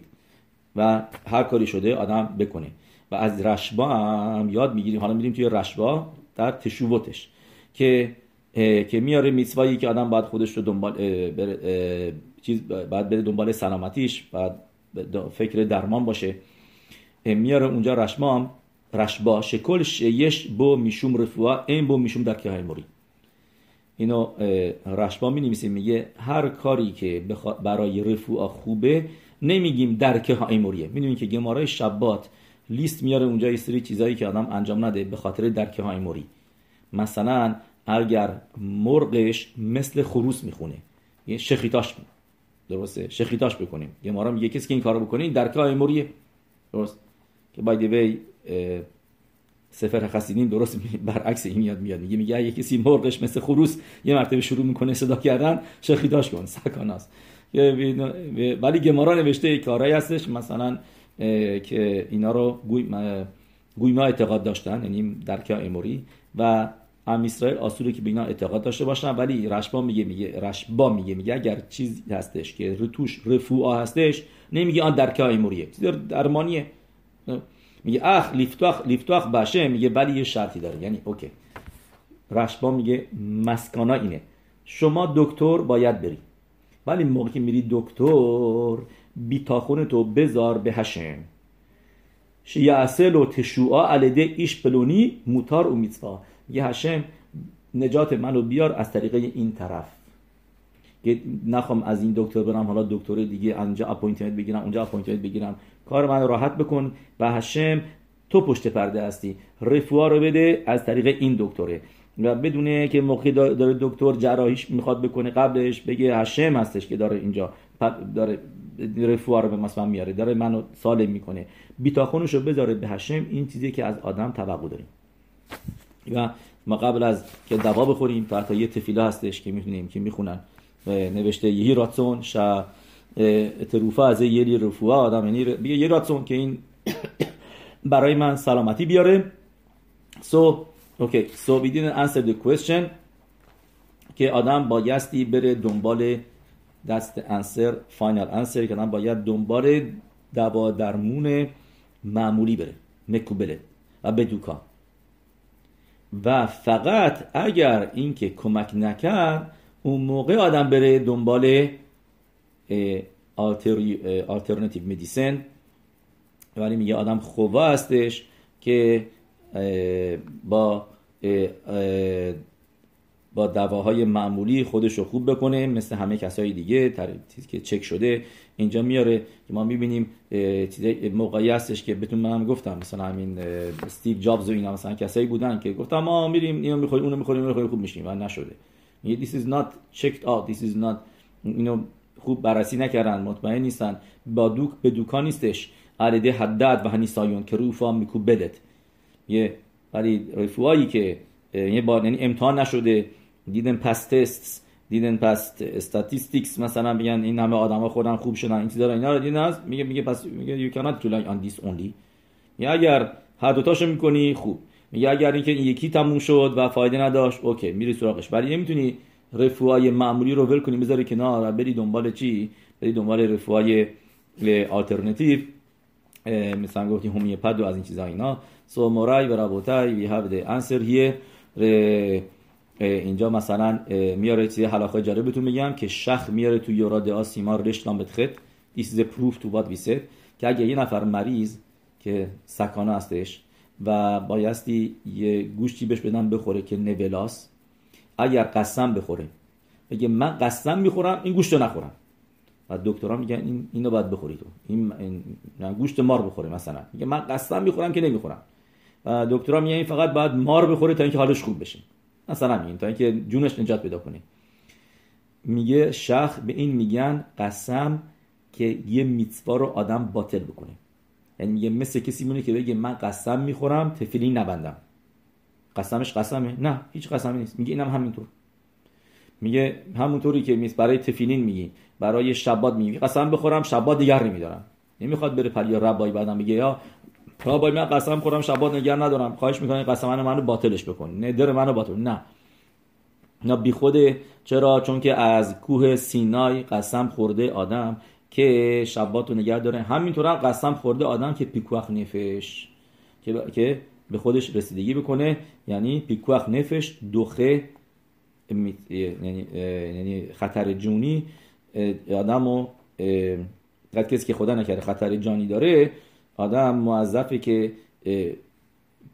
و هر کاری شده آدم بکنه. از رشبا هم یاد می‌گیریم. حالا میریم توی رشبا در تشووتش که که میاره میسوایی که آدم باید خودش رو دنبال بره چیز باید بره دنبال سلامتیش بعد فکر درمان باشه. میاره اونجا رشما هم رشبا شکل شیش بو می‌شوم رفوا این بو می‌شوم در که موری. اینو رشبا می نویسیم میگه هر کاری که برای رفوع خوبه نمیگیم درکه های موریه. می‌دونیم که گمارای شبات لیست میاره اونجا یه سری چیزایی که آدم انجام نده به خاطر درکه های موری. مثلا اگر مرغش مثل خروس می‌خونه. یه شخیتاش درسته؟ شخیتاش بکنیم. یه مارا میگه کسی که این کارو بکنه درکه های موریه. درست؟ که بای وی سفر خسیدین درست برعکس این میاد میاد. میگه میگه یه کسی مرغش مثل خروس یه مرتبه شروع می‌کنه صدا کردن شخیتاش کن. سکاناست ولی گمارا نوشته کارهایی هستش. مثلا که اینا رو گوی ما اعتقاد داشتن یعنی درکه اموری. و هم اسرائیل آسوری که به اینا اعتقاد داشته باشن ولی رشبا میگه میگه رشبا میگه میگه اگر چیزی هستش که توش رفوعا هستش نمیگه آن درکه ایموریه چیز درمانیه. میگه اخ لیفتاخ لیفتاخ باشه. میگه ولی یه شرطی داره. یعنی اوکی. رشبا میگه مسکانا اینه. شما دکتر باید بری. ولی موقعی که میری دکتر בטחון تو بذار به השם. שיעשה לו תשועה על ידי איש פלוני מותר ומתפלל השם نجات منو بیار از طریق این طرف. نخوام از این دکتر برم حالا دکتر دیگه اونجا appointment بگیرم اونجا appointment بگیرم. کار من راحت بکن. و השם تو پشت پرده هستی. רפואה رو بده از طریق این دکتره. و بدونه که موقعی داره دکتر جراحیش می‌خواد بکنه قبلش بگه השם هستش که داره اینجا داره رفوا رو به مثلا میاره. داره منو سالم می‌کنه. بیتاخونش رو بذاره به هشم این چیزی که از آدم توقع داریم. و ما قبل از که دوا بخوریم تا یه تفیله هستش که می‌تونیم که می‌خونن. نوشته یهی راتسون شا تروفا از یلی رفوع آدم. یعنی بگه یه راتسون که این برای من سلامتی بیاره. Okay. So we didn't answer the question. که آدم بایستی بره دنبال دست انسر فاینال انسر که باید دنبال دوا درمون معمولی بره مکوبله و بدوکا و فقط اگر اینکه کمک نکرد اون موقع آدم بره دنبال آلترناتیو مدیسن ولی میگه آدم خوبا هستش که با با دواهای معمولی خودش رو خوب بکنه مثل همه کسای دیگه چیزی که چک شده اینجا میاره که ما می‌بینیم موقعی هستش که بهتون منم گفتم مثلا همین استیو جابز و اینا مثلا کسایی بودن که گفتم ما میریم اینو می‌خوریم اونو می‌خوریم اونو خوب میشیم. و نشده. میگه this is not checked out this is not اینو خوب بررسی نکردن مطمئن نیستن. با دوک به دوکان نیستش. علیده حدد و هنیسایون که روفا میکو بدت یه ولی رفوایی که یه بار یعنی امتحان نشده. دیدن پس تست دیدن پس استاتیستیکس مثلا میگن این همه آدما خودن خوب شدن این چیزا اینا رو دیدن میگه میگه پس میگه you cannot rely on this only. میگه اگر هر دو تاشو می‌کنی خوب. میگه اگر اینکه این یکی تموم شد و فایده نداشت اوکی میری سراغش. ولی نمی‌تونی رفوهای معمولی رو ول کنی بذاری کنار بری دنبال چی؟ بری دنبال رفوهای آلترناتیو مثلا گفتی هومیوپد و از این چیزا اینا. سو مورای و رابوتای وی هاف the answer here. اینجا مثلا میاره چیز حلاخای جالبتون میگم که شخ میاره تو یوراد آسیما رشتان بتخت proof to what we said. که اگه یه نفر مریض که سکانه هستش و بایستی یه گوشتی بهش بدن بخوره که نولاس اگر قسم بخوره بگه من قسم می‌خورم این گوشت رو نخورم. و دکترها میگن این اینو باید بخوری تو. این, این گوشت مار بخوره مثلا. میگه من قسم می‌خورم که نمی‌خورم. و دکترها میگن این فقط باید مار بخوره تا اینکه حالش خوب بشه. مثلا میگن تا اینکه جونش نجات پیدا کنه. میگه شخ به این میگن قسم که یه میتوا رو آدم باطل بکنه. یعنی میگه مثل کسی مونه که بگه من قسم می‌خورم تفیلین نبندم. قسمش قسمه. نه هیچ قسمی نیست. میگه اینم همینطور. میگه همونطوری که میست برای تفیلین میگی برای شبات میگی. قسم بخورم شبات دیگر نمیدارم نمی‌خواد بره پلی ربای بعدم بگه یا ربای من قسم خورم شبات نگر ندارم. خواهش می‌کنه قسم من منو باطلش بکن. ندر منو باطل. نه. نه بی خوده چرا؟ چون که از کوه سینای قسم خورده آدم که شبات رو نگه داره. همینطور هم قسم خورده آدم که پیکوخ نفش. که, که به خودش رسیدگی بکنه. یعنی پیکوخ نفش دوخه یعنی یعنی خطر جونی آدم و کسی که خدا نکرده خطر جانی داره آدم موظفه که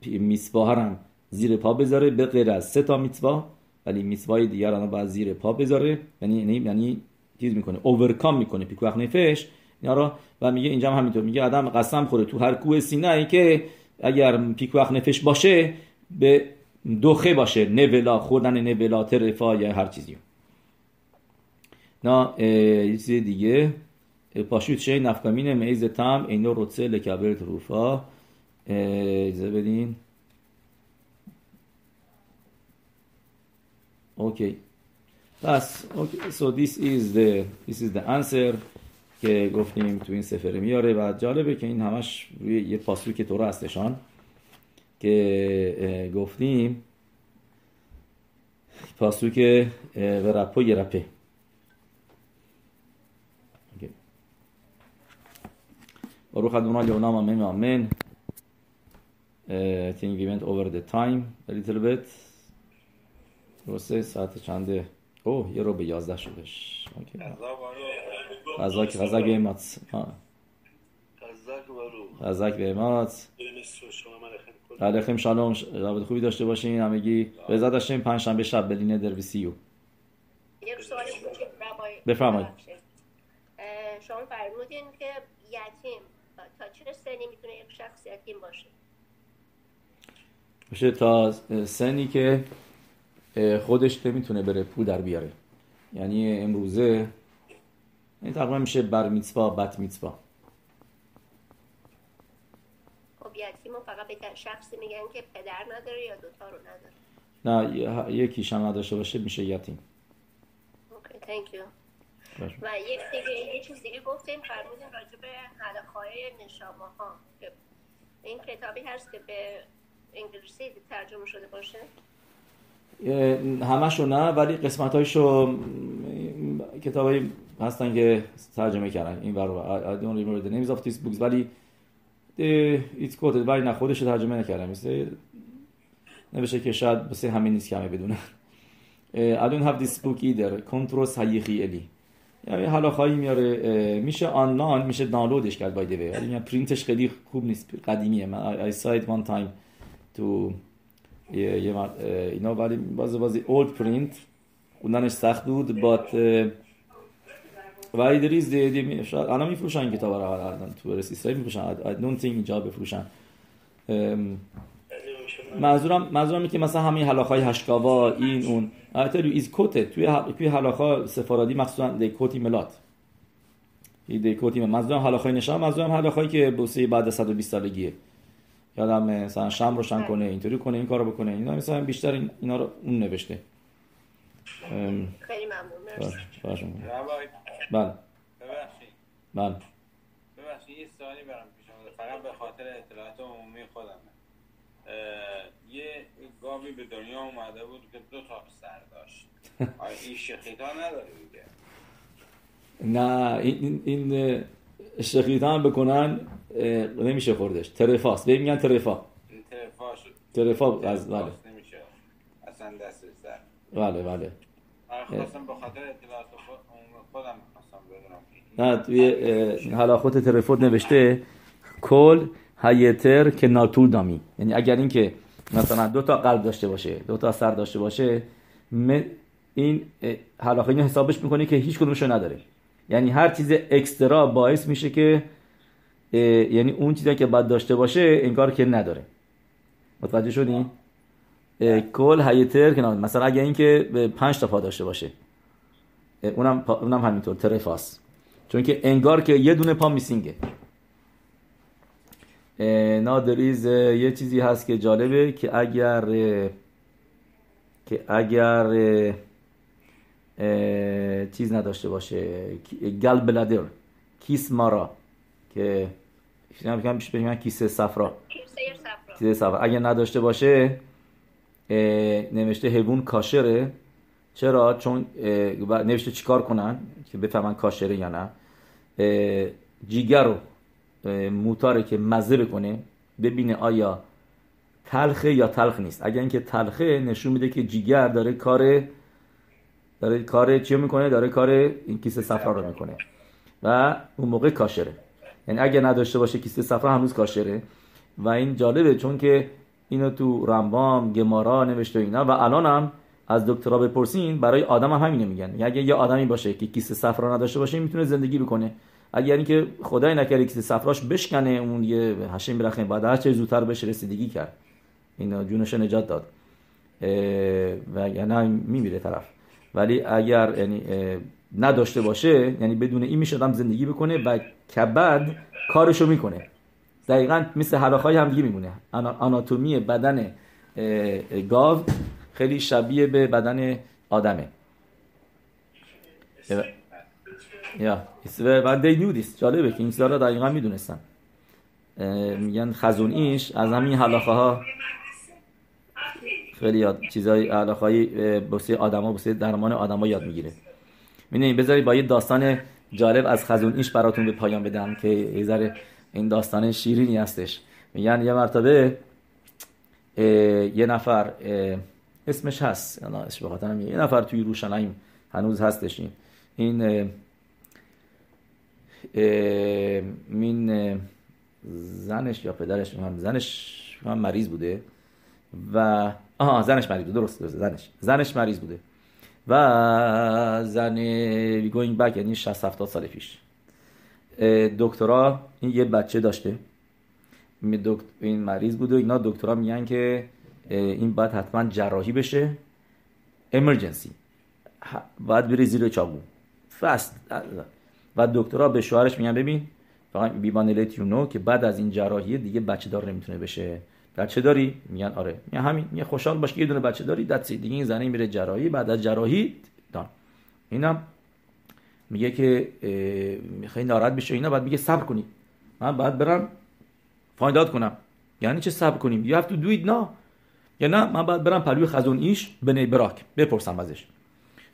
میسوا هم زیر پا بذاره به غیر از سه تا میتوا ولی میتوای دیگر آدم باید زیر پا بذاره. یعنی یعنی یعنی چیز می‌کنه اوورکام می‌کنه. پیکوخ نفش اینا و میگه اینجا هم همینطور. میگه آدم قسم خوره تو هر کوه سینه که اگر پیکوخ نفش باشه به دوخه باشه. نولا خوردن نولا ترفا یا هر چیزی. نه یه چیز دیگه. پاشوت شی نفکامین میز تام اینو روتسه لکبرت روفا اجازه بدین اوکی پس okay. so this is the this is the answer. که گفتیم تو این سفره میاره و جالبه که این همش روی یه که تو هستشان که گفتیم پاسو که و رپو یه رپه Baruch Adonai Leolam, Amen, Amen. Uh, I think we went over the time a little bit. درسته ساعت چنده اوه یه رو به یازده شدش غزاک غزاک به امات غزاک به امات علیکم شالوم رابط خوبی داشته باشین همگی به ازاد داشتیم پنج شنبه شب بلینه درویسیو بفرمایید شما فرمودین که شخص یتیم باشه. باشه تا سنی که خودش نمی‌تونه بره پول در بیاره. یعنی امروزه این تقریبا میشه بر میتوا بط میتوا خب یتیم فقط به شخصی میگن که پدر نداره یا دوتا رو نداره؟ نه یکیش هم نداشته باشه میشه یتیم. اوکی you. و یک دیگه یه چیز دیگه گفتیم فرمودین راجع به حلقهای نشامه ها این کتابی هست که به انگلیسی ترجمه شده باشه؟ همشو نه ولی قسمت هایشو کتاب هستن که ترجمه کردن. این برای I don't remember the names of these books ولی it's quoted. ولی نه خودش ترجمه نکردم. مثل نوشته که شاید بسه همین نیست که همه بدونن. I don't have this book either. کنتروس هیخی الی. یعنی حالا خواهی میاره میشه آنلاین میشه دانلودش کرد بایده ولی پرینتش خیلی خوب نیست قدیمیه. من I saw it one time to یه اینا ولی بازی بازی اولد پرینت خوندنش سخت بود بات ولی دریز دی شاید الان میفروشن کتاب رو الان تو برس اسرائیل میفروشن. I don't think اینجا بفروشن. منظورم منظورم که مثلا همین حلاخای هشکاوا این اون. البته ایز کوته توی توی حلاخا سفارادی مخصوصا دی کوتی ملات دی کوتی منظورم حلاخای نشان منظورم حلاخایی که بوسه بعد از 120 سالگیه. یادم مثلا شم روشن کنه اینطوری کنه این کارو بکنه. اینا مثلا بیشتر این اینا رو اون نوشته. خیلی ممنون. مرسی. بله. ببخشید. بله. ببخشید یه سوالی برام پیش اومده. فقط به خاطر اطلاعات عمومی خودم یه گاوی به دنیا اومده بود که دو تا سر داشت. این شخیتا نداره دیگه؟ نه این این شخیتان بکنن نمیشه خوردش. ترفاست به میگن ترفا. ترفا از بله. نمیشه. اصلا دست سر. بله بله. خواستم به خاطر اطلاعات خودم نه توی حلاخوت ترفود نوشته. کل هایتر که ناتور دامی یعنی اگر اینکه مثلا دو تا قلب داشته باشه دو تا سر داشته باشه این حلاخه اینو حسابش می‌کنه که هیچ کدومشو نداره. یعنی هر چیز اکسترا باعث میشه که یعنی اون چیزی که باید داشته باشه انگار که نداره. متوجه شدین کل هایتر که مثلا اگر اینکه پنج تا پا داشته باشه اونم اونم همینطور ترفاس چون که انگار که یه دونه پا میسینگه. نادریز یه چیزی هست که جالبه که اگر که اگر چیز نداشته باشه. گل بلادر کیس مارا. که بگم بگم کیسه صفرا. کیسه صفرا. اگر نداشته باشه نوشته حیوان کاشره. چرا؟ چون نوشته چیکار کنن؟ که بفهمن کاشره یا نه. جیگر رو موتاره که مزه بکنه ببینه آیا تلخه یا تلخ نیست. اگر اینکه تلخه نشون میده که جیگر داره کار داره کار چی می‌کنه؟ داره کار این کیسه صفرا رو می‌کنه. و اون موقع کاشره. یعنی اگر نداشته باشه کیسه صفرا هنوز کاشره. و این جالبه چون که اینو تو رمبام گمارا نوشته اینا. و الان هم از دکترا بپرسین برای آدم هم همینو میگن. یعنی اگه یه آدمی باشه که کیسه صفرا نداشته باشه می‌تونه زندگی بکنه. اگر اینکه خدای نکرده کیسه صفراش بشکنه اون یه هشیم برخیم بعد هر چه زودتر بشه رسیدگی کرد. اینا جونش نجات داد. و یعنی میمیره طرف. ولی اگر یعنی نداشته باشه یعنی بدون این میشه آدم زندگی بکنه و کبد کارشو می‌کنه. دقیقا مثل حلاخای هم دیگه میمونه. آناتومی بدن گاو خیلی شبیه به بدن آدمه. و دی نیو جالبه که این چیزا دقیقا می‌دونستن. میگن خزون ایش از همین حلاخه ها خیلی یاد چیزای علاقه بسیار آدما بسیار درمان آدما یاد می‌گیره. می‌دونید بذارید با یه داستان جالب از خزون ایش براتون به پایان بدم که یه ذره این داستان شیرینی هستش. میگن یه مرتبه یه نفر اسمش هست. بخاطر یه نفر توی روشنایم هنوز هستش این. این زنش یا پدرش هم زنش هم مریض بوده و آها زنش مریض بوده درست درست زنش. زنش مریض بوده. و زن گوینگ بک یعنی 60 70 سال پیش. دکترا این یه بچه داشته. این مریض بوده. اینا دکترا میگن که این باید حتما جراحی بشه. امرجنسی باید بری زیر چاقو. فست و دکترا به شوهرش میگن ببین فقط بیبان نو که بعد از این جراحی دیگه بچه دار نمی‌تونه بشه. بچه داری؟ میگن آره. میگن همین میگه خوشحال باش که یه دونه بچه داری دست دیگه این زنه میره جراحی بعد از جراحی دان اینم میگه که خیلی ناراحت بشه اینا بعد میگه صبر کنی. من بعد برم فایند کنم. یعنی چه صبر کنیم؟ You have to do it now. یا نه من بعد برم پلوی خزون ایش بنی براک بپرسم ازش.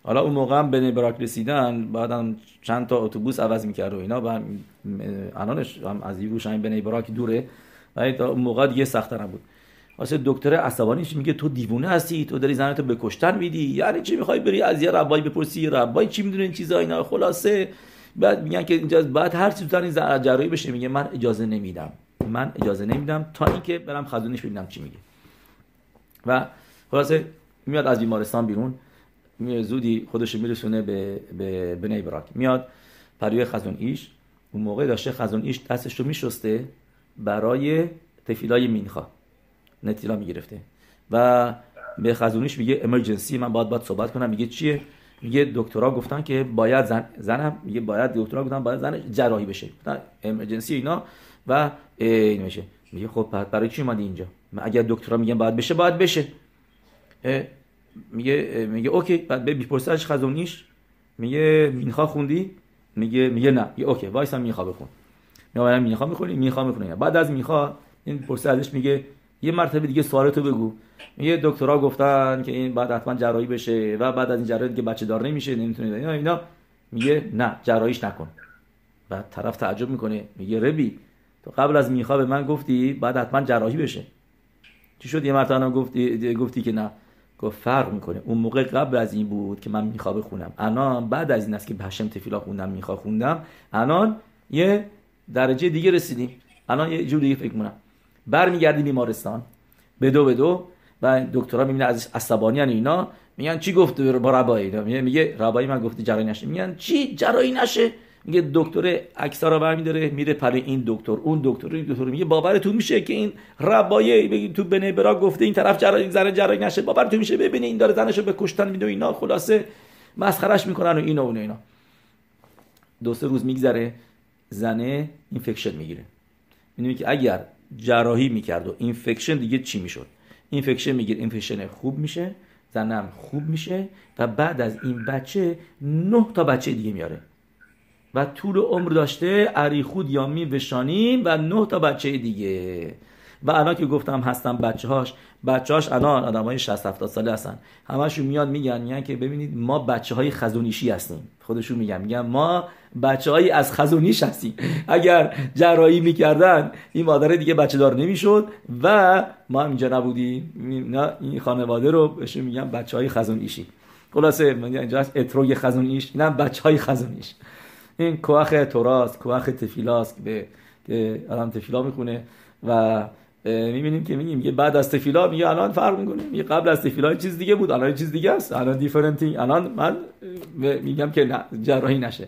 حالا اون موقع هم بنی براک رسیدن بعدم چند تا اتوبوس عوض می‌کرد و اینا و الانش هم از یوش همین بنی براک دوره. ولی تا اون موقع دیگه سخت نبود. واسه دکتر عصبانیش میگه؟ تو دیوونه هستی؟ تو داری زنتو به کشتن میدی؟ یعنی چی می‌خوای بری از یه ربایی بپرسی؟ ربایی چی می‌دونه این چیزا اینا؟ خلاصه. بعد میگن که اینجا بعد هر چیز جراحی بشه میگه من اجازه نمیدم. من اجازه نمیدم تا اینکه برم خزونش ببینم چی میگه. و خلاصه میاد از بیمارستان بیرون. زودی خودش میرسونه به به بنی براک میاد پروی خزون ایش. اون موقع داشته خزون ایش دستش رو میشسته برای تفیلای مینخا. نتیلا می‌گرفته. و به خزونیش میگه امرجنسی من باید باید صحبت کنم. میگه چیه؟ میگه دکترا گفتن که باید زن زنم. میگه باید دکترا گفتن باید زن جراحی بشه. امرجنسی اینا و این میشه. میگه خب برای چی اومدی اینجا؟ اگر دکترا میگن باید بشه باید بشه. میگه میگه اوکی بعد به می‌پرسه خزونیش میگه مینخوا خوندی؟ میگه میگه نه. میگه اوکی وایسا میخوا بخون. میگه میخوا می‌خونی میخوا می‌خونی بعد از میخوا این پرسه ازش میگه یه مرتبه دیگه سوالتو بگو. میگه دکترها گفتن که این بعد حتما جراحی بشه و بعد از این جراحی دیگه بچه دار نمیشه نمی‌تونه اینا اینا. میگه نه جراحیش نکن. بعد طرف تعجب می‌کنه. میگه ربی تو قبل از میخوا به من گفتی بعد حتما جراحی بشه. چی شد؟ یه مرتبه گفتی گفتی که نه. گفت فرق می‌کنه. اون موقع قبل از این بود که من میخوا بخونم. الان بعد از این است که بهشم تفیلا خوندم میخوا خوندم. الان یه درجه دیگه رسیدیم. الان یه جور دیگه فکر کنم برمیگردی بیمارستان. بدو بدو و دکترها می‌بینه از عصبانی اینا. میگن چی گفت با ربایی؟ میگه ربایی من گفتی جراحی نشه. میگن چی؟ جراحی نشه. میگه دکتر اکسا رو برمیداره میره پلی این دکتر اون دکتر این دکتر میگه باورتون میشه که این ربایه بگیم تو بنه برا گفته این طرف جراحی زن جراحی نشه باورتون میشه؟ ببینه این داره زنشو به کشتن میده اینا خلاصه مسخرش می‌کنن و اینا و اینا. دو سه روز میگذره زنه infection می‌گیره. می‌دونی که اگر جراحی می‌کرد و infection دیگه چی می‌شد؟ infection می‌گیره infection خوب میشه زنم خوب میشه و بعد از این بچه نه تا بچه دیگه میاره. و طول عمر داشته אריכות ימים ושנים و نه تا بچه دیگه. و الان که گفتم هستم بچه هاش بچه هاش الان آدم های 60 70 ساله هستن. همشون میاد میگن میگن که ببینید ما بچه های خزونیشی هستیم. خودشون میگن میگن ما بچه هایی از خزونیش هستیم. اگر جراحی می‌کردن این مادر دیگه بچه دار نمی‌شد و ما هم اینجا نبودیم. نه این خانواده رو بهشون میگن بچه های خزونیشی. خلاصه اینجا هست اتروگ خزونیش نه بچه های خزونیش. این کوخ توراست کوخ تفیلاست به آدم تفیلا می‌خونه و می‌بینیم که میگیم یه بعد از تفیلا میگه الان فرق می‌کنه. میگه قبل از تفیلا چیز دیگه بود الان چیز دیگه است. الان دیفرنتینگ الان من میگم که نه جراحی نشه.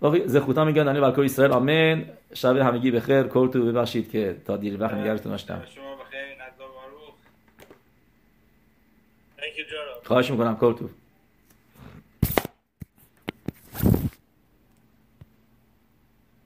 باقی زخوتا میگن دانی برکو اسرائیل آمین. شب همگی بخیر. کورتو ببخشید که تا دیر وقت نگرتون داشتم. شما بخیر خواهش می‌کنم. کورتو